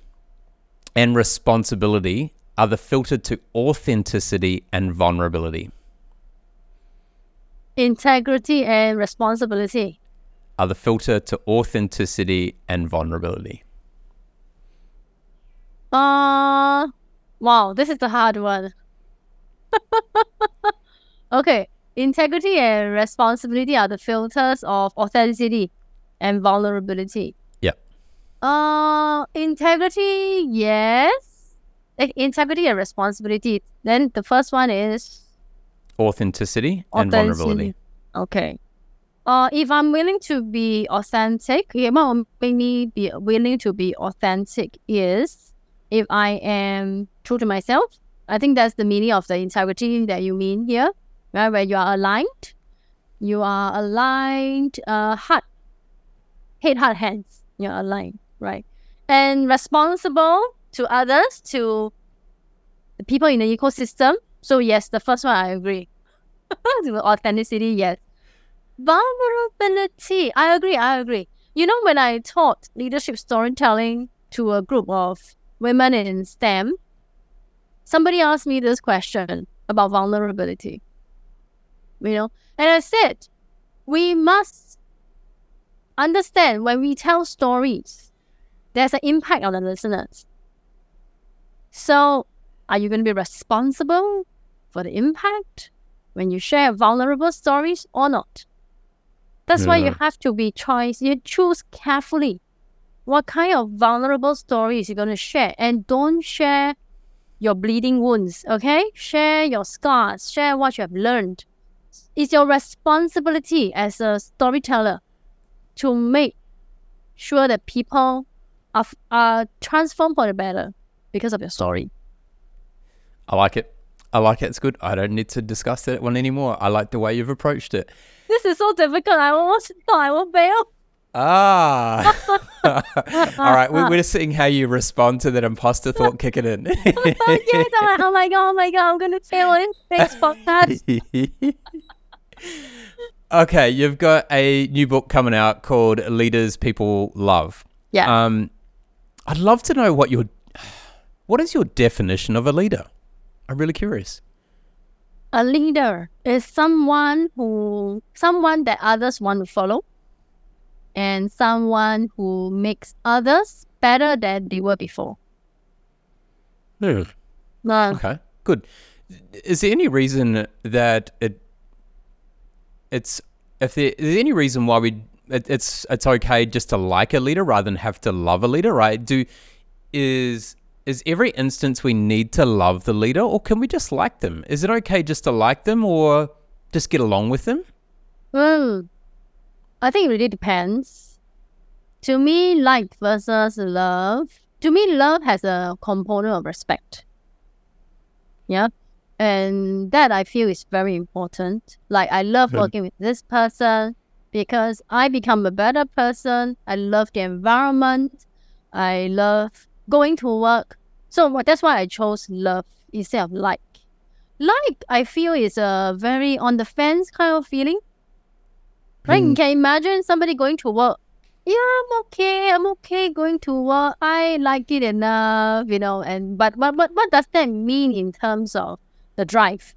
Speaker 2: and responsibility are the filter to authenticity and vulnerability.
Speaker 1: Integrity and responsibility.
Speaker 2: Are the filter to authenticity and vulnerability.
Speaker 1: Uh, wow, this is the hard one. okay, integrity and responsibility are the filters of authenticity and vulnerability.
Speaker 2: Yep.
Speaker 1: Uh, integrity, yes. Eh, Integrity and responsibility. Then the first one is
Speaker 2: Authenticity and vulnerability.
Speaker 1: Okay. Uh, if I'm willing to be authentic, what will make me be willing to be authentic is if I am true to myself. I think that's the meaning of the integrity that you mean here, right? Where you are aligned, you are aligned, uh, heart, head, heart, hands. You're aligned, right? And responsible to others, to the people in the ecosystem. So yes, the first one I agree. Authenticity, yes. Vulnerability, I agree, I agree. You know, when I taught leadership storytelling to a group of women in STEM, somebody asked me this question about vulnerability. You know, and I said, we must understand when we tell stories, there's an impact on the listeners. So, are you going to be responsible for the impact when you share vulnerable stories or not? That's why you have to be choice. You choose carefully what kind of vulnerable stories you're going to share, and don't share your bleeding wounds. Okay, share your scars. Share what you have learned. It's your responsibility as a storyteller to make sure that people are, are transformed for the better because of your story.
Speaker 2: I like it. I like it. It's good. I don't need to discuss that one anymore. I like the way you've approached it.
Speaker 1: This is so difficult. I almost thought I will fail.
Speaker 2: Ah. All right. We're, we're just seeing how you respond to that imposter thought kicking in.
Speaker 1: yes, I'm like, oh my god, oh my god, I'm gonna fail on this podcast.
Speaker 2: okay. You've got a new book coming out called Leaders People Love.
Speaker 1: Yeah.
Speaker 2: Um, I'd love to know what your what is your definition of a leader? I'm really curious.
Speaker 1: a leader is someone who someone that others want to follow and someone who makes others better than they were before. Uh,
Speaker 2: Okay, good. Is there any reason that it it's if there is any reason why we it, it's it's okay just to like a leader rather than have to love a leader, right? Do is is every instance we need to love the leader, or can we just like them? Is it okay just to like them, or just get along with them?
Speaker 1: Well, I think it really depends. To me, like versus love. To me, love has a component of respect. Yeah. And that I feel is very important. Like, I love
Speaker 2: Hmm.
Speaker 1: working with this person because I become a better person. I love the environment. I love going to work. So that's why I chose love instead of like. Like, I feel is a very on the fence kind of feeling. Right?
Speaker 2: Hmm.
Speaker 1: You can imagine somebody going to work. Yeah, I'm okay. I'm okay going to work. I like it enough, you know. And but what what what does that mean in terms of the drive,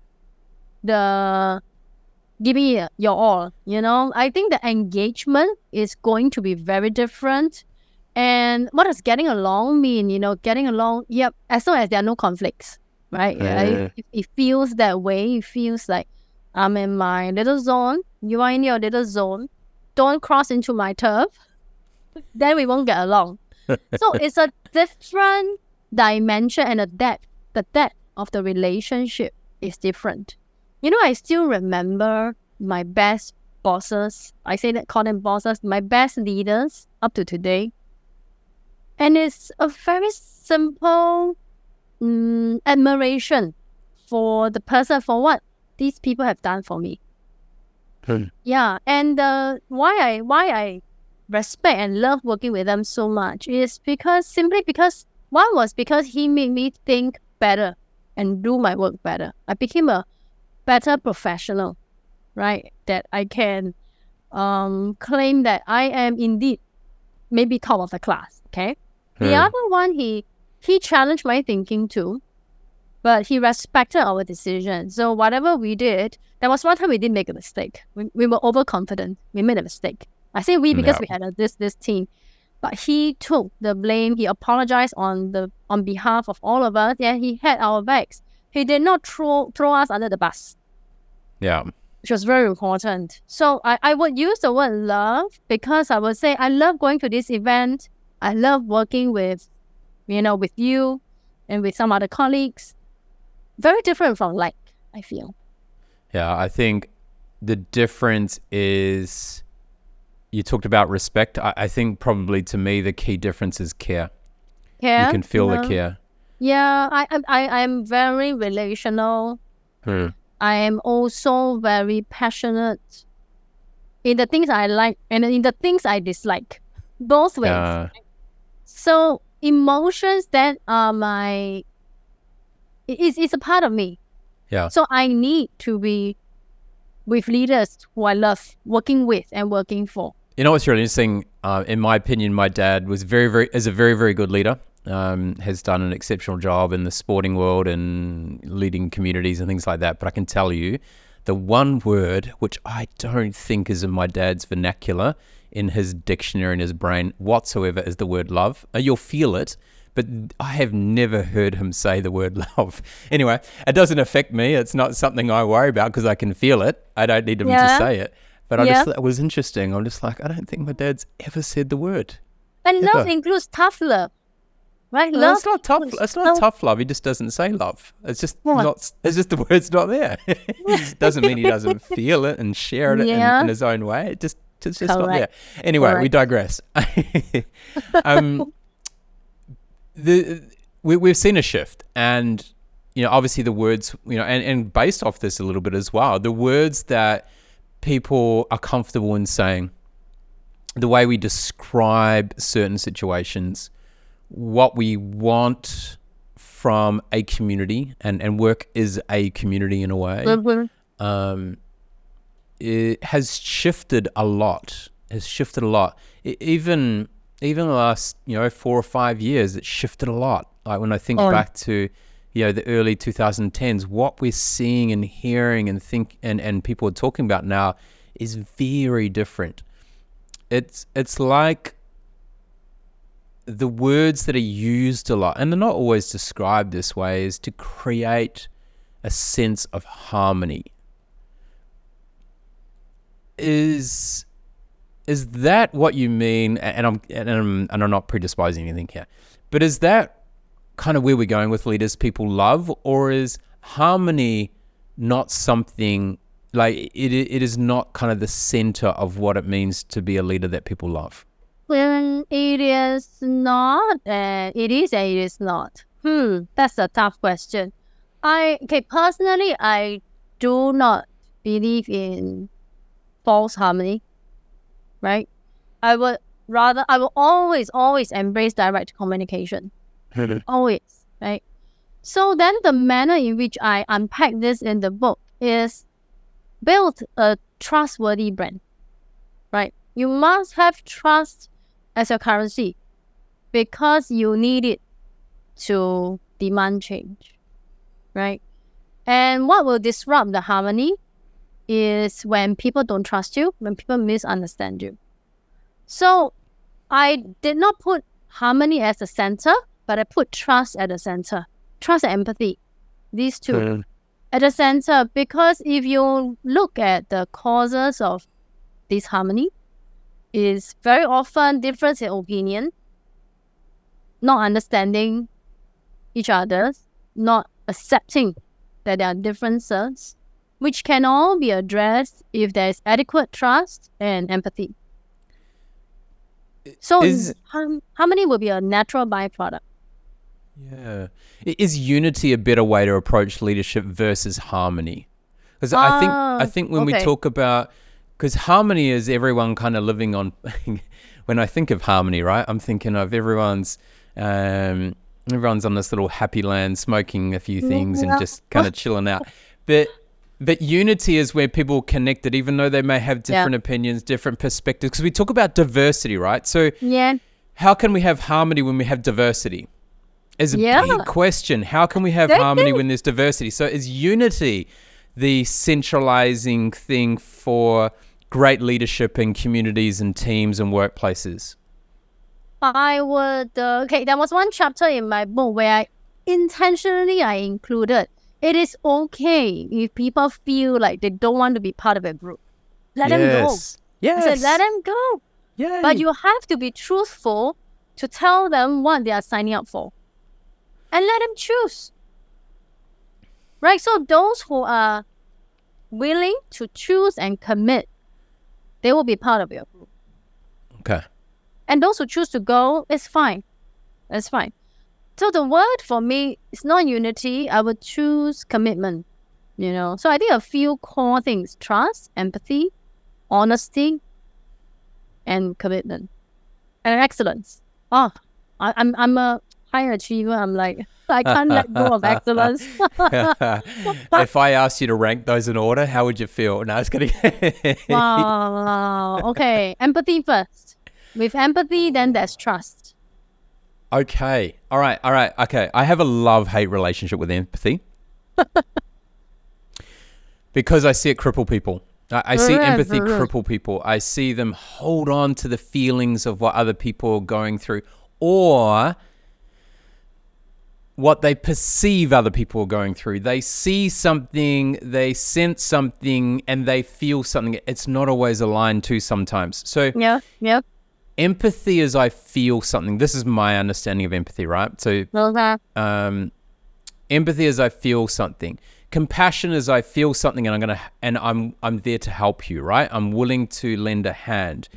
Speaker 1: the give me your all? You know, I think the engagement is going to be very different. And what does getting along mean? You know, getting along. Yep, as long as there are no conflicts, right?
Speaker 2: Yeah.
Speaker 1: I- it, it feels that way. It feels like I'm in my little zone. You are in your little zone. Don't cross into my turf. Then we won't get along. so it's a different dimension and a depth. The depth of the relationship is different. You know, I still remember my best bosses. I say that call them bosses, my best leaders up to today. And it's a very simple mm, admiration for the person for what these people have done for me.
Speaker 2: Hmm.
Speaker 1: Yeah, and uh, why I why I respect and love working with them so much is because simply because one was because he made me think better and do my work better. I became a better professional, right? That I can um, claim that I am indeed maybe top of the class. Okay. The other one, he he challenged my thinking too, but he respected our decision. So whatever we did, there was one time we did make a mistake. We, we were overconfident. We made a mistake. I say we because we had a, this this team, but he took the blame. He apologized on the on behalf of all of us. Yeah, he had our backs. He did not throw throw us under the bus
Speaker 2: Yeah.
Speaker 1: which was very important. So I, I would use the word love because I would say I love going to this event. I love working with, you know, with you and with some other colleagues. Very different from like, I feel.
Speaker 2: Yeah, I think the difference is you talked about respect. I, I think probably to me the key difference is care.
Speaker 1: Care.
Speaker 2: You can feel
Speaker 1: yeah.
Speaker 2: the care.
Speaker 1: Yeah, I, I, I I'm very relational.
Speaker 2: Hmm.
Speaker 1: I am also very passionate in the things I like and in the things I dislike. Both ways.
Speaker 2: Yeah.
Speaker 1: So emotions that are my it is it's a part of me.
Speaker 2: Yeah.
Speaker 1: So I need to be with leaders who I love working with and working for.
Speaker 2: You know what's really interesting? Uh, in my opinion, my dad was very, very is a very, very good leader. Um, has done an exceptional job in the sporting world and leading communities and things like that. But I can tell you, the one word which I don't think is in my dad's vernacular, in his dictionary in his brain whatsoever, is the word love. Uh, you'll feel it, but I have never heard him say the word love. Anyway, it doesn't affect me. It's not something I worry about because I can feel it. I don't need him to say it. But I
Speaker 1: Yeah.
Speaker 2: just thought it was interesting. I'm just like, I don't think my dad's ever said the word.
Speaker 1: And love includes tough love. Right?
Speaker 2: No,
Speaker 1: love
Speaker 2: it's not tough. It's not
Speaker 1: no,
Speaker 2: tough love. He just doesn't say love. It's just
Speaker 1: What?
Speaker 2: not. It's just the word's not there. It doesn't mean he doesn't feel it and share it in, in his own way. It just it's just not there.
Speaker 1: Correct.
Speaker 2: Anyway, we digress. um, the we, we've seen a shift, and you know, obviously the words, you know, and, and based off this a little bit as well, the words that people are comfortable in saying, the way we describe certain situations, what we want from a community, and, and work is a community in a way,
Speaker 1: Mhm.
Speaker 2: um, it has shifted a lot. Has shifted a lot. E- even even the last you know four or five years, it shifted a lot. Like when I think
Speaker 1: Oh.
Speaker 2: back to you know the early 2010s, what we're seeing and hearing and think and and people are talking about now is very different. It's it's like the words that are used a lot, and they're not always described this way, is to create a sense of harmony. Is is that what you mean? And I'm and I'm and I'm not predisposing anything here, but is that kind of where we're going with leaders people love, or is harmony not something like it? It is not kind of the center of what it means to be a leader that people love.
Speaker 1: When it is not, and it is and it is not. Hmm, that's a tough question. I okay personally, I do not believe in false harmony. Right? I would rather, I will always, always embrace direct communication. Always, right? So then the manner in which I unpack this in the book is build a trustworthy brand, right? You must have trust as your currency because you need it to demand change, right? And what will disrupt the harmony is when people don't trust you, when people misunderstand you. So I did not put harmony as the center, but I put trust at the center. Trust and empathy. These two hmm. at the center because if you look at the causes of disharmony, is very often difference in opinion, not understanding each other, not accepting that there are differences, which can all be addressed if there is adequate trust and empathy. So
Speaker 2: Is-
Speaker 1: har- harmony will be a natural byproduct.
Speaker 2: Yeah. Is unity a better way to approach leadership versus harmony? Because I think I
Speaker 1: Ah,
Speaker 2: think when we talk about because harmony is everyone kind of living on. when I think of harmony, right, I'm thinking of everyone's um, Everyone's on this little happy land, smoking a few things and just kind of chilling out. But but unity is where people connected, even though they may have different opinions, different perspectives. Because we talk about diversity, right? So
Speaker 1: Yeah.
Speaker 2: how can we have harmony when we have diversity? Is a
Speaker 1: Yeah.
Speaker 2: big question. How can we have
Speaker 1: That's
Speaker 2: harmony when there's diversity? So is unity the centralizing thing for great leadership in communities and teams and workplaces?
Speaker 1: I would uh, okay. There was one chapter in my book where I intentionally I included it is okay if people feel like they don't want to be part of a group. Let them go.
Speaker 2: yes. Yes.
Speaker 1: Let them go.
Speaker 2: Yay.
Speaker 1: But you have to be truthful to tell them what they are signing up for, and let them choose. Right. So those who are willing to choose and commit, they will be part of your group.
Speaker 2: Okay.
Speaker 1: And those who choose to go, it's fine. It's fine. So the word for me is not unity. I would choose commitment. You know, so I think a few core things: trust, empathy, honesty, and commitment, and excellence. Oh, I, I'm I'm a high achiever. I'm like I can't let go of excellence.
Speaker 2: if I asked you to rank those in order, how would you feel? No, I was kidding.
Speaker 1: wow. Okay, empathy first. With empathy, then there's trust.
Speaker 2: Okay. All right. All right. Okay. I have a love hate relationship with empathy because I see it cripple people. I, I see empathy cripple people. I see them hold on to the feelings of what other people are going through or what they perceive other people are going through. They see something, they sense something, and they feel something. It's not always aligned to sometimes. So,
Speaker 1: Yeah. Yeah.
Speaker 2: Empathy is I feel something. This is my understanding of empathy, right? So,
Speaker 1: uh,
Speaker 2: um, empathy is I feel something. Compassion is I feel something and I'm gonna and I'm I'm there to help you, right? I'm willing to lend a hand.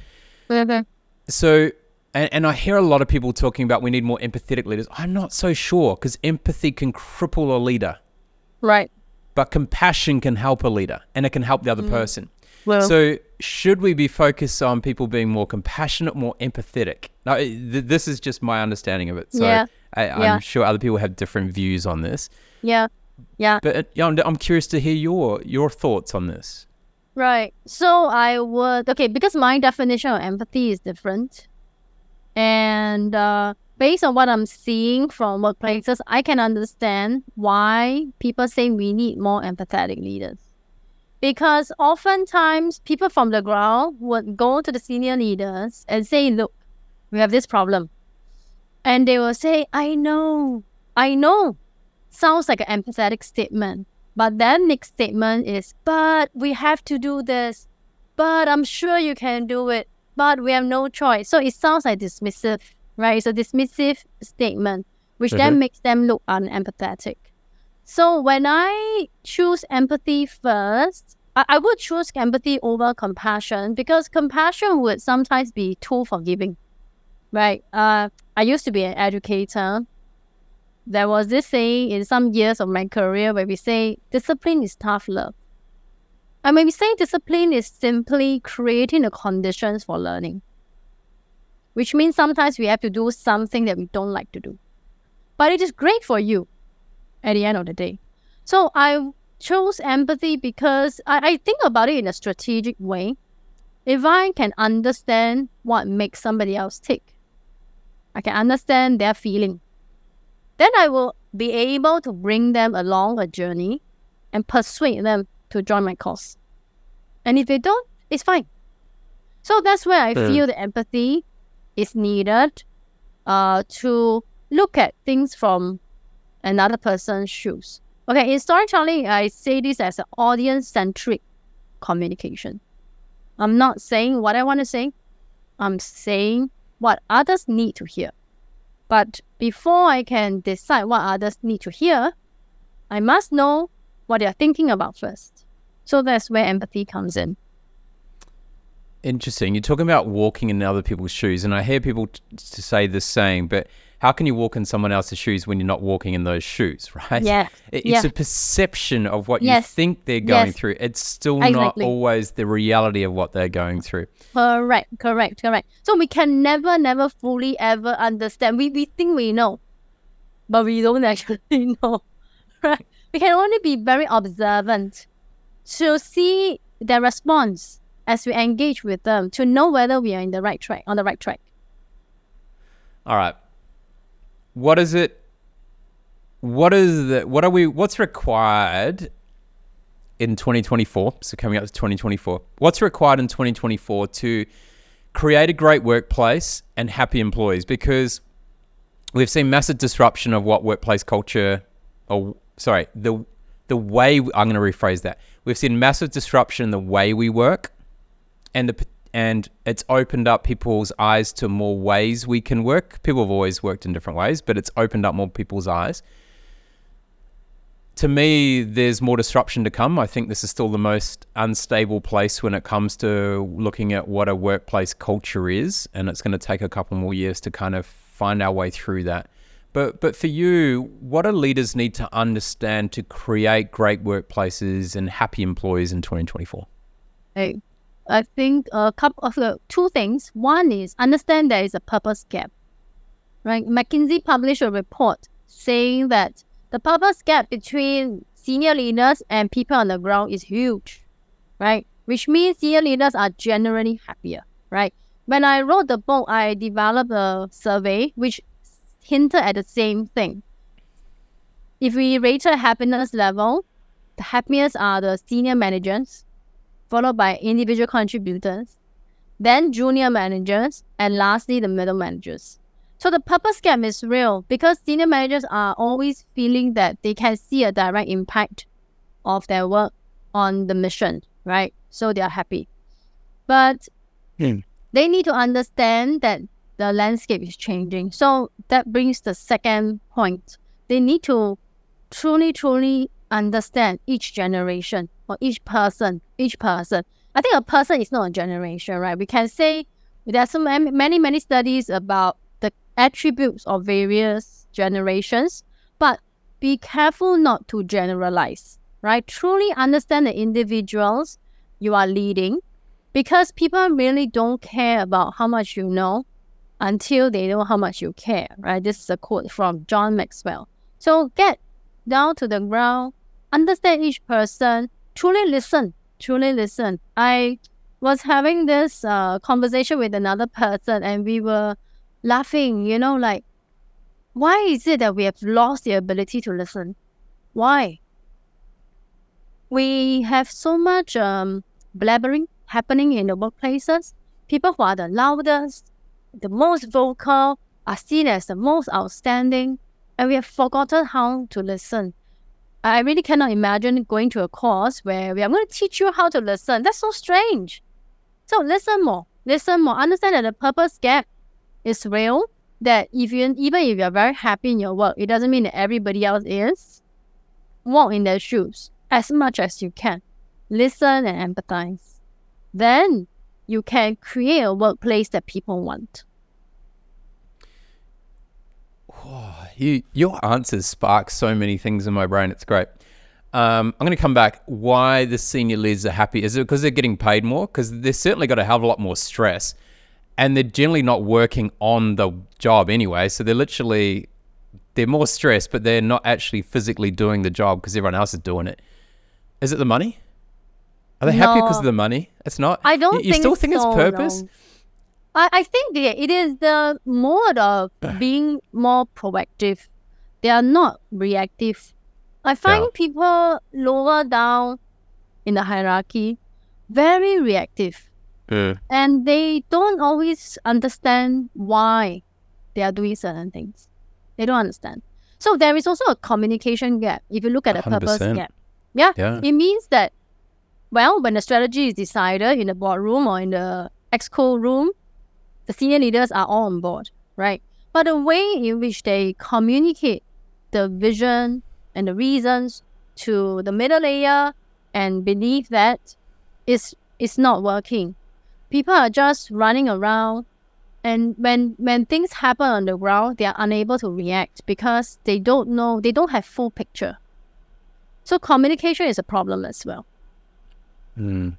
Speaker 1: Uh,
Speaker 2: so and, and I hear a lot of people talking about we need more empathetic leaders. I'm not so sure because empathy can cripple a leader,
Speaker 1: Right.
Speaker 2: but compassion can help a leader and it can help the other mm. person.
Speaker 1: Well.
Speaker 2: So should we be focused on people being more compassionate, more empathetic? Now, th- this is just my understanding of it. So
Speaker 1: Yeah.
Speaker 2: I, I'm
Speaker 1: Yeah.
Speaker 2: sure other people have different views on this.
Speaker 1: Yeah. Yeah.
Speaker 2: But uh, I'm, I'm curious to hear your your thoughts on this.
Speaker 1: Right. So I would okay because my definition of empathy is different, and uh, based on what I'm seeing from workplaces, I can understand why people say we need more empathetic leaders. Because oftentimes people from the ground would go to the senior leaders and say, "Look, we have this problem," and they will say, "I know, I know." Sounds like an empathetic statement. But then next statement is, but we have to do this. But I'm sure you can do it. But we have no choice. So it sounds like dismissive, right? It's a dismissive statement, which
Speaker 2: Mhm.
Speaker 1: then makes them look unempathetic. So when I choose empathy first, I, I would choose empathy over compassion because compassion would sometimes be too forgiving, right? Uh, I used to be an educator there was this saying in some years of my career where we say discipline is tough love. And when we say discipline is simply creating the conditions for learning, which means sometimes we have to do something that we don't like to do. But it is great for you at the end of the day. So I chose empathy because I, I think about it in a strategic way. If I can understand what makes somebody else tick, I can understand their feeling then I will be able to bring them along a journey and persuade them to join my cause. And if they don't, it's fine. So that's where I feel the empathy is needed uh, to look at things from another person's shoes. Okay, in storytelling, I say this as an audience centric communication. I'm not saying what I want to say, I'm saying what others need to hear. But before I can decide what others need to hear, I must know what they're thinking about first. So that's where empathy comes in.
Speaker 2: Interesting. You're talking about walking in other people's shoes, and I hear people t- to say this saying, but how can you walk in someone else's shoes when you're not walking in those shoes, right?
Speaker 1: Yeah,
Speaker 2: It-
Speaker 1: yeah.
Speaker 2: It's a perception of what you think they're going
Speaker 1: yes.
Speaker 2: through. It's still
Speaker 1: Exactly.
Speaker 2: not always the reality of what they're going through.
Speaker 1: Correct, correct, correct. So we can never, never fully ever understand. We, we think we know. but we don't actually know, right? We can only be very observant to see their response as we engage with them to know whether we are in the right track, on the right track.
Speaker 2: All right. What is it? What is the, what are we, what's required in 2024? So coming up to 2024, what's required in 2024 to create a great workplace and happy employees? Because we've seen massive disruption of what workplace culture, or sorry, the the way I'm going to rephrase that. We've seen massive disruption in the way we work, and the and it's opened up people's eyes to more ways we can work. People have always worked in different ways, but it's opened up more people's eyes. To me, there's more disruption to come. I think this is still the most unstable place when it comes to looking at what a workplace culture is, and it's going to take a couple more years to kind of find our way through that. But but for you, what do leaders need to understand to create great workplaces and happy employees in 2024?
Speaker 1: Hey, I think a couple of uh, two things. One is understand there is a purpose gap. Right? McKinsey published a report saying that the purpose gap between senior leaders and people on the ground is huge. Right? Which means senior leaders are generally happier. Right? When I wrote the book, I developed a survey which hinted at the same thing. If we rate a happiness level, the happiest are the senior managers, followed by individual contributors, then junior managers, and lastly the middle managers. So the purpose gap is real because senior managers are always feeling that they can see a direct impact of their work on the mission, right? So they are happy. But
Speaker 2: Hmm.
Speaker 1: they need to understand that the landscape is changing. So that brings the second point. They need to truly, truly understand each generation or each person, each person. I think a person is not a generation, right? We can say there are so many, many, many studies about the attributes of various generations, but be careful not to generalize, right? Truly understand the individuals you are leading because people really don't care about how much you know until they know how much you care, right? This is a quote from John Maxwell. So get down to the ground, understand each person, truly listen, truly listen. I was having this uh, conversation with another person and we were laughing, you know, like, why is it that we have lost the ability to listen? Why? We have so much um, blabbering happening in the workplaces. People who are the loudest, the most vocal, are seen as the most outstanding, and we have forgotten how to listen. I really cannot imagine going to a course where we are going to teach you how to listen. That's so strange. So listen more, listen more. Understand that the purpose gap is real. That if you even if you're very happy in your work, it doesn't mean that everybody else is. Walk in their shoes as much as you can. Listen and empathize. Then you can create a workplace that people want.
Speaker 2: You, your answers spark so many things in my brain. It's great. Um, I'm going to come back. Why the senior leaders are happy? Is it because they're getting paid more? Because they're certainly got to have a lot more stress, and they're generally not working on the job anyway. So they're literally they're more stressed, but they're not actually physically doing the job because everyone else is doing it. Is it the money? Are they happy because of the money? It's not.
Speaker 1: I don't
Speaker 2: You, you
Speaker 1: think
Speaker 2: still think
Speaker 1: so,
Speaker 2: it's purpose?
Speaker 1: no. I, I think that it is the mode of being more proactive. They are not reactive. I find
Speaker 2: Yeah.
Speaker 1: people lower down in the hierarchy very reactive and they don't always understand why they are doing certain things. They don't understand. So there is also a communication gap if you look at the purpose
Speaker 2: 100%.
Speaker 1: gap. Yeah.
Speaker 2: Yeah.
Speaker 1: It means that well, when the strategy is decided in the boardroom or in the exco room, the senior leaders are all on board, right? But the way in which they communicate the vision and the reasons to the middle layer and beneath that is is not working. People are just running around and when when things happen on the ground, they are unable to react because they don't know they don't have full picture. So communication is a problem as well.
Speaker 2: Mm.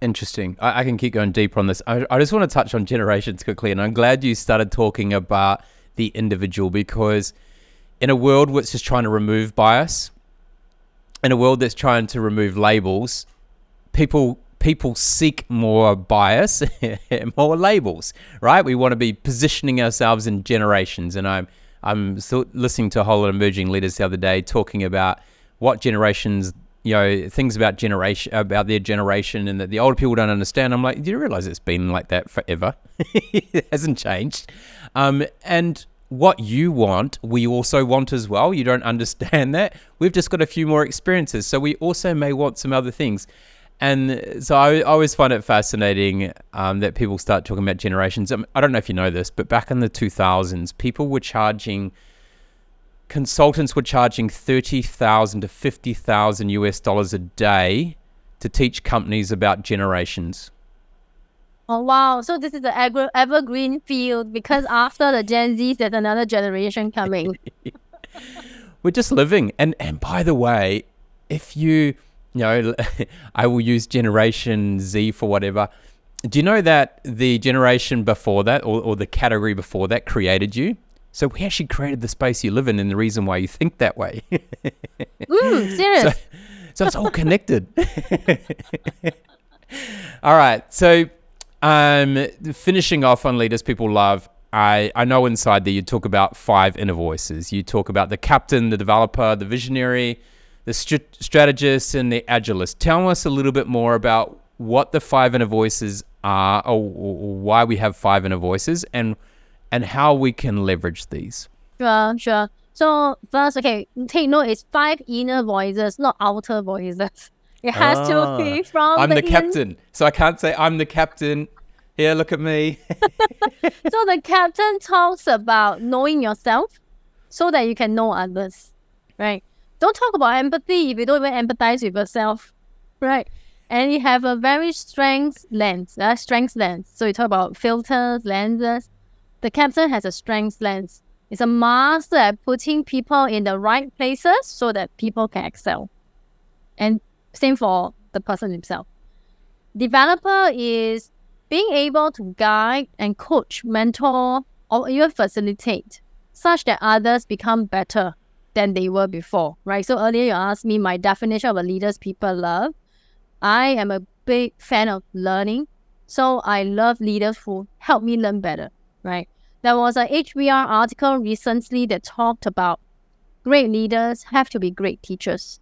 Speaker 2: Interesting. I, I can keep going deeper on this. I, I just want to touch on generations quickly, and I'm glad you started talking about the individual because in a world which is trying to remove bias, in a world that's trying to remove labels, people people seek more bias and more labels, right? We want to be positioning ourselves in generations. And I'm I'm listening to a whole lot of emerging leaders the other day talking about what generations, you know, things about generation about their generation and that the older people don't understand. I'm like, do you realize it's been like that forever? it hasn't changed. Um, and what you want, we also want as well. You don't understand that. We've just got a few more experiences. So we also may want some other things. And so I, I always find it fascinating um, that people start talking about generations. Um, I don't know if you know this, but back in the 2000s, people were charging, consultants were charging 30,000 to 50,000 US dollars a day to teach companies about generations.
Speaker 1: Oh wow! So this is the ever- evergreen field because after the Gen Z, there's another generation coming.
Speaker 2: We're just living, and and by the way, if you you know, I will use Generation Z for whatever. Do you know that the generation before that, or, or the category before that, created you? So we actually created the space you live in, and the reason why you think that way.
Speaker 1: mm, serious.
Speaker 2: So, so it's all connected. all right. So, um, finishing off on leaders people love. I, I know inside there you talk about five inner voices. You talk about the captain, the developer, the visionary, the st- strategist and the agilist. Tell us a little bit more about what the five inner voices are, or, or why we have five inner voices, and and how we can leverage these.
Speaker 1: Sure, sure. So first, okay, take note. It's five inner voices, not outer voices. It has ah, to be from.
Speaker 2: I'm
Speaker 1: the,
Speaker 2: the captain, so I can't say I'm the captain. Here, look at me.
Speaker 1: so the captain talks about knowing yourself, so that you can know others, right? don't talk about empathy if you don't even empathize with yourself, right? And you have a very strength lens, uh, strength lens. So you talk about filters, lenses. The captain has a strength lens. It's a master at putting people in the right places so that people can excel. And same for the person himself. Developer is being able to guide and coach, mentor, or even facilitate such that others become better than they were before, right? So earlier you asked me my definition of a leaders people love. I am a big fan of learning. So I love leaders who help me learn better, right? There was an HBR article recently that talked about great leaders have to be great teachers.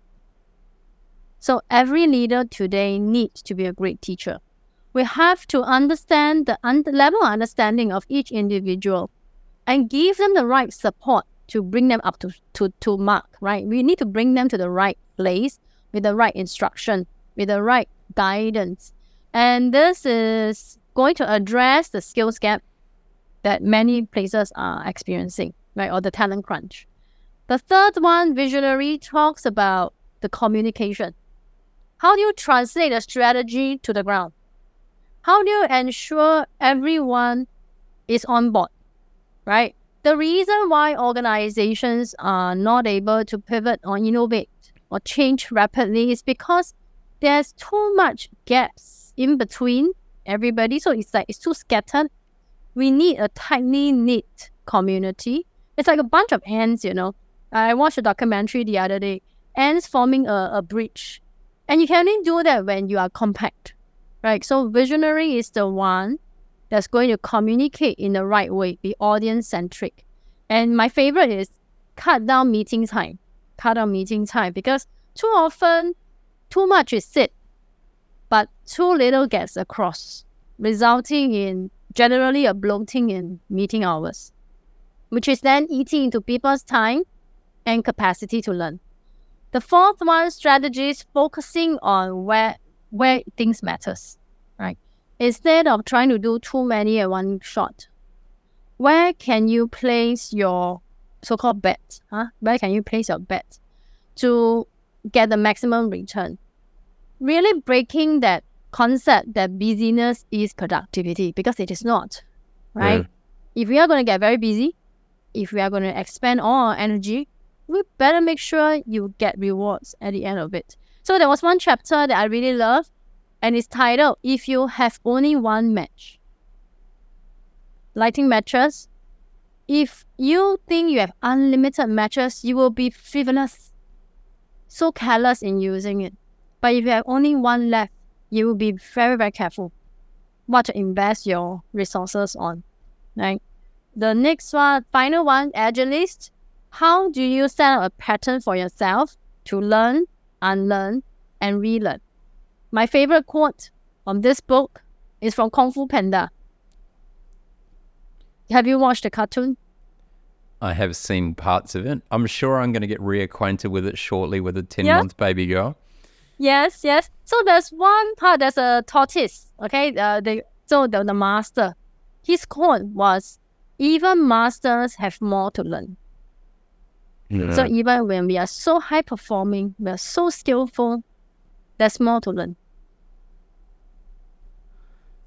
Speaker 1: So every leader today needs to be a great teacher. We have to understand the un- level of understanding of each individual and give them the right support to bring them up to, to, to mark, right? We need to bring them to the right place with the right instruction, with the right guidance. And this is going to address the skills gap that many places are experiencing, right? Or the talent crunch. The third one, visionary, talks about the communication. How do you translate a strategy to the ground? How do you ensure everyone is on board, right? The reason why organizations are not able to pivot or innovate or change rapidly is because there's too much gaps in between everybody. So it's like it's too scattered. We need a tightly knit community. It's like a bunch of ants, you know. I watched a documentary the other day, ants forming a, a bridge. And you can only do that when you are compact. Right. So visionary is the one that's going to communicate in the right way, be audience centric. And my favorite is cut down meeting time. Cut down meeting time because too often, too much is said, but too little gets across, resulting in generally a bloating in meeting hours, which is then eating into people's time and capacity to learn. The fourth one, strategies focusing on where where things matters, right? instead of trying to do too many at one shot, where can you place your so-called bet? Huh? Where can you place your bet to get the maximum return? Really breaking that concept that busyness is productivity because it is not, right? Mm. If we are going to get very busy, if we are going to expend all our energy, we better make sure you get rewards at the end of it. So there was one chapter that I really love and it's titled If You Have Only One Match. Lighting matches if you think you have unlimited matches, you will be frivolous, so careless in using it. But if you have only one left, you will be very, very careful what to invest your resources on. Right? The next one, final one, agilist. How do you set up a pattern for yourself to learn, unlearn, and relearn? My favorite quote from this book is from Kung Fu Panda. Have you watched the cartoon?
Speaker 2: I have seen parts of it. I'm sure I'm going to get reacquainted with it shortly with a 10
Speaker 1: Yeah.
Speaker 2: month baby girl.
Speaker 1: Yes, yes. So there's one part, there's a tortoise, okay? Uh, the, so the, the master, his quote was, even masters have more to learn. So even when we are so high performing, we are so skillful, there's more to learn.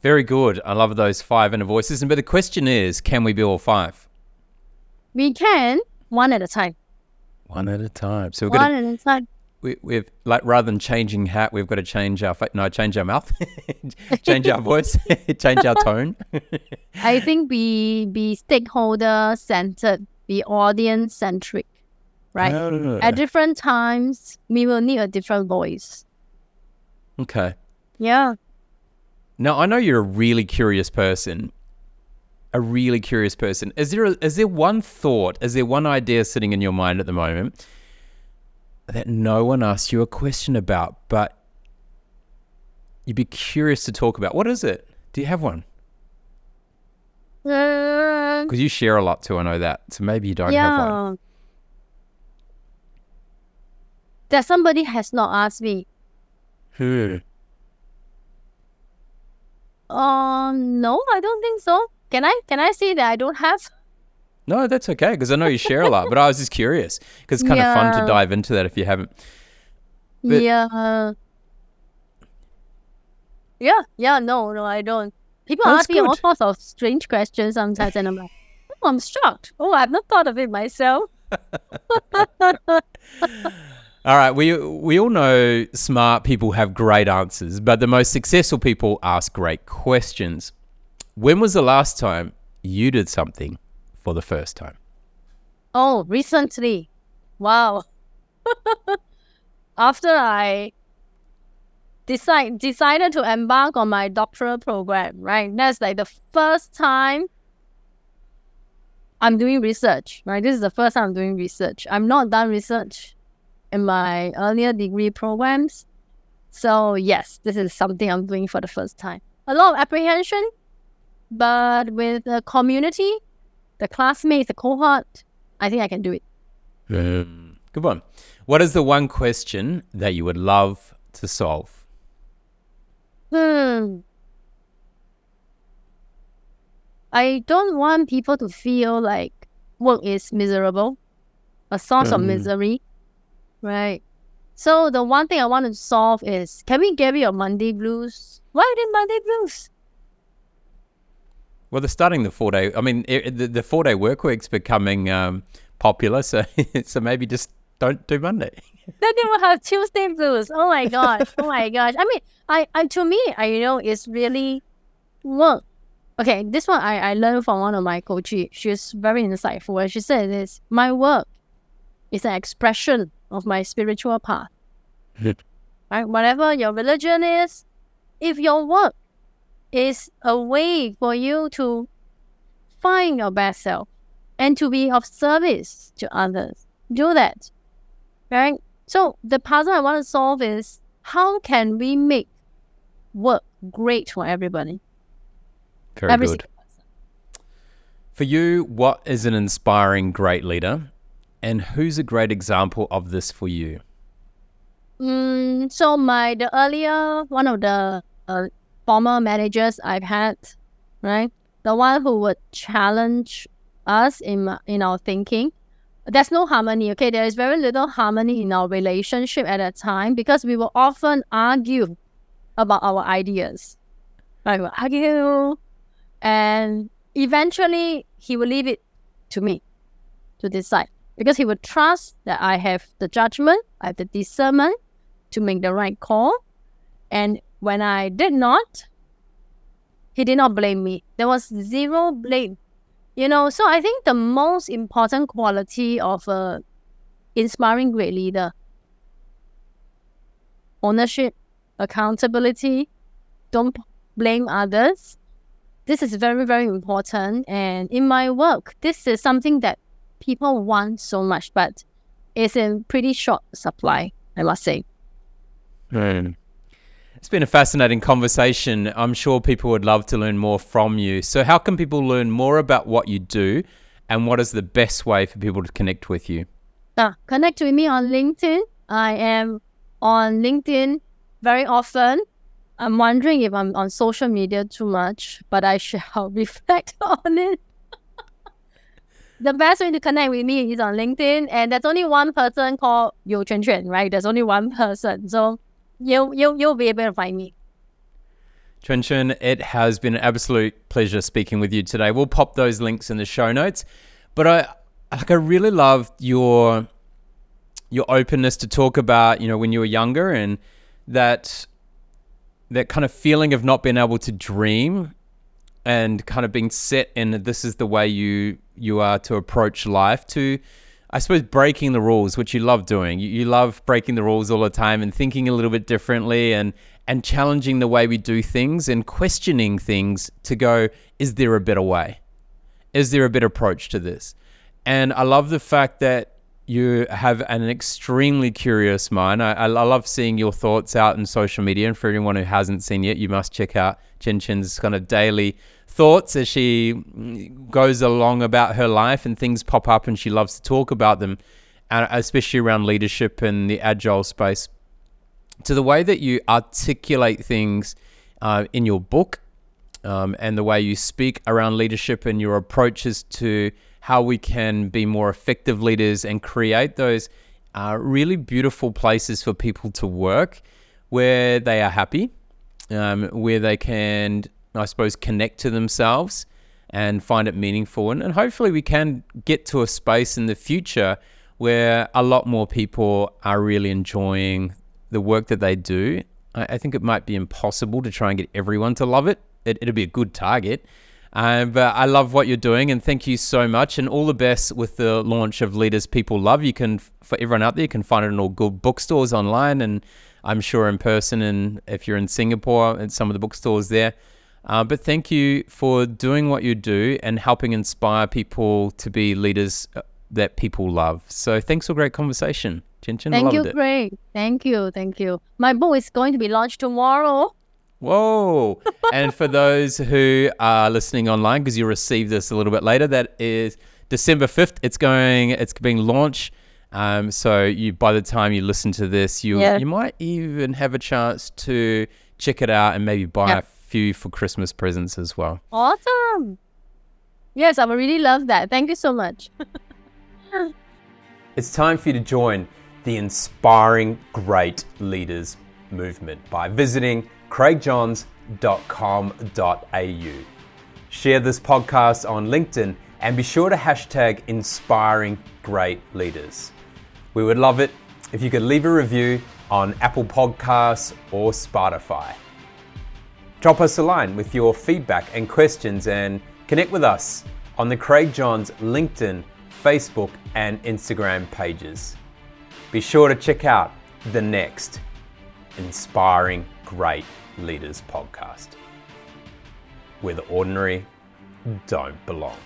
Speaker 2: Very good. I love those five inner voices. And but the question is, can we be all five?
Speaker 1: We can one at a time.
Speaker 2: One at a time. So got
Speaker 1: One
Speaker 2: to,
Speaker 1: at a time.
Speaker 2: We, we've like rather than changing hat, we've got to change our fa- no, change our mouth, change our voice, change our tone.
Speaker 1: I think be be stakeholder centered, be audience centric, right? At different times, we will need a different voice.
Speaker 2: okay.
Speaker 1: Yeah.
Speaker 2: Now I know you're a really curious person. A really curious person. Is there a, is there one thought? Is there one idea sitting in your mind at the moment that no one asked you a question about, but you'd be curious to talk about? What is it? Do you have one?
Speaker 1: Uh,
Speaker 2: Because you share a lot too. I know that. So maybe you don't have one.
Speaker 1: That somebody has not asked me.
Speaker 2: Hmm.
Speaker 1: Um, no, I don't think so. Can I? Can I say that I don't have?
Speaker 2: No, that's okay because I know you share a lot. But I was just curious because it's kind of fun to dive into that if you haven't. But-
Speaker 1: yeah. Yeah, yeah, no, no, I don't. People
Speaker 2: That's
Speaker 1: ask me all sorts of strange questions sometimes, and I'm like, oh, I'm shocked. Oh, I've not thought of it myself.
Speaker 2: All right, we we all know smart people have great answers, but the most successful people ask great questions. When was the last time you did something for the first time?
Speaker 1: Oh, recently. Wow. After I decide decided to embark on my doctoral program, right? That's like the first time I'm doing research, right? This is the first time I'm doing research. I'm not done research in my earlier degree programs. So yes, this is something I'm doing for the first time. A lot of apprehension, but with the community, the classmates, the cohort, I think I can do it.
Speaker 2: Good one. What is the one question that you would love to solve?
Speaker 1: Hmm. I don't want people to feel like work is miserable, a source of
Speaker 2: Mm.
Speaker 1: misery, right? So the one thing I want to solve is can we get rid of Monday blues? Why did Monday blues?
Speaker 2: Well, they're starting the four day. I mean, i the, the four day work week's becoming um, popular, so so maybe just don't do Monday.
Speaker 1: Then they will have Tuesday blues. Oh my gosh. Oh my gosh. I mean, I, I to me, I you know, it's really work. Okay, this one I, I learned from one of my coaches. She's very insightful. And she said this my work is an expression of my spiritual path. right? Whatever your religion is, if your work is a way for you to find your best self and to be of service to others, do that. Right? So the puzzle I want to solve is how can we make work great for everybody?
Speaker 2: Very
Speaker 1: Every
Speaker 2: good. For you, what is an inspiring great leader, and who's a great example of this for you?
Speaker 1: Mm, so my the earlier one of the uh, former managers I've had, right, the one who would challenge us in in our thinking. There's no harmony. Okay, there is very little harmony in our relationship at that time because we will often argue about our ideas. Like we'll argue, and eventually he will leave it to me to decide because he would trust that I have the judgment, I have the discernment to make the right call. And when I did not, he did not blame me. There was zero blame You know, so I think the most important quality of a inspiring great leader ownership, accountability, don't blame others. This is very, very important. And in my work, this is something that people want so much, but it's in pretty short supply, I must say.
Speaker 2: Hmm. It's been a fascinating conversation. I'm sure people would love to learn more from you. So, how can people learn more about what you do, and what is the best way for people to connect with you?
Speaker 1: Uh, connect with me on LinkedIn. I am on LinkedIn very often. I'm wondering if I'm on social media too much, but I shall reflect on it. the best way to connect with me is on LinkedIn, and there's only one person called Yeo Chuen Chuen, right? There's only one person, so you'll you'll you'll be able to find me.
Speaker 2: Chuen Chuen, it has been an absolute pleasure speaking with you today. We'll pop those links in the show notes. But I like I really loved your your openness to talk about, you know, when you were younger and that that kind of feeling of not being able to dream and kind of being set in this is the way you you are to approach life to I suppose breaking the rules, which you love doing. You, you love breaking the rules all the time and thinking a little bit differently and and challenging the way we do things and questioning things to go, is there a better way? Is there a better approach to this? And I love the fact that you have an extremely curious mind. I, I, love seeing your thoughts out in social media. And for anyone who hasn't seen yet, you must check out Chuen Chuen's kind of daily thoughts as she goes along about her life and things pop up and she loves to talk about them, especially around leadership and the agile space. To the way that you articulate things uh, in your book um, and the way you speak around leadership and your approaches to how we can be more effective leaders and create those uh, really beautiful places for people to work where they are happy, um, where they can I suppose, connect to themselves and find it meaningful. And, and hopefully, we can get to a space in the future where a lot more people are really enjoying the work that they do. I, I think it might be impossible to try and get everyone to love it. it it'll be a good target. Um, but I love what you're doing, and thank you so much, and all the best with the launch of Leaders People Love. You can, for everyone out there, you can find it in all good bookstores online, and I'm sure in person. And if you're in Singapore, at some of the bookstores there. Uh, but thank you for doing what you do and helping inspire people to be leaders uh, that people love. So thanks for a great conversation. Chuen Chuen,
Speaker 1: Thank you. Craig. Thank you. Thank you. My book is going to be launched tomorrow.
Speaker 2: Whoa. and for those who are listening online, because you'll receive this a little bit later, that is December 5th. It's going, it's being launched. Um, so you, by the time you listen to this, you yeah. you might even have a chance to check it out and maybe buy yep few for Christmas presents as well.
Speaker 1: Awesome. Yes, I would really love that. Thank you so much.
Speaker 2: it's time for you to join the Inspiring Great Leaders movement by visiting craigjohns.com.au. Share this podcast on LinkedIn and be sure to hashtag Inspiring Great Leaders. We would love it if you could leave a review on Apple Podcasts or Spotify. Drop us a line with your feedback and questions and connect with us on the Craig Johns LinkedIn, Facebook, and Instagram pages. Be sure to check out the next Inspiring Great Leaders podcast, where the ordinary don't belong.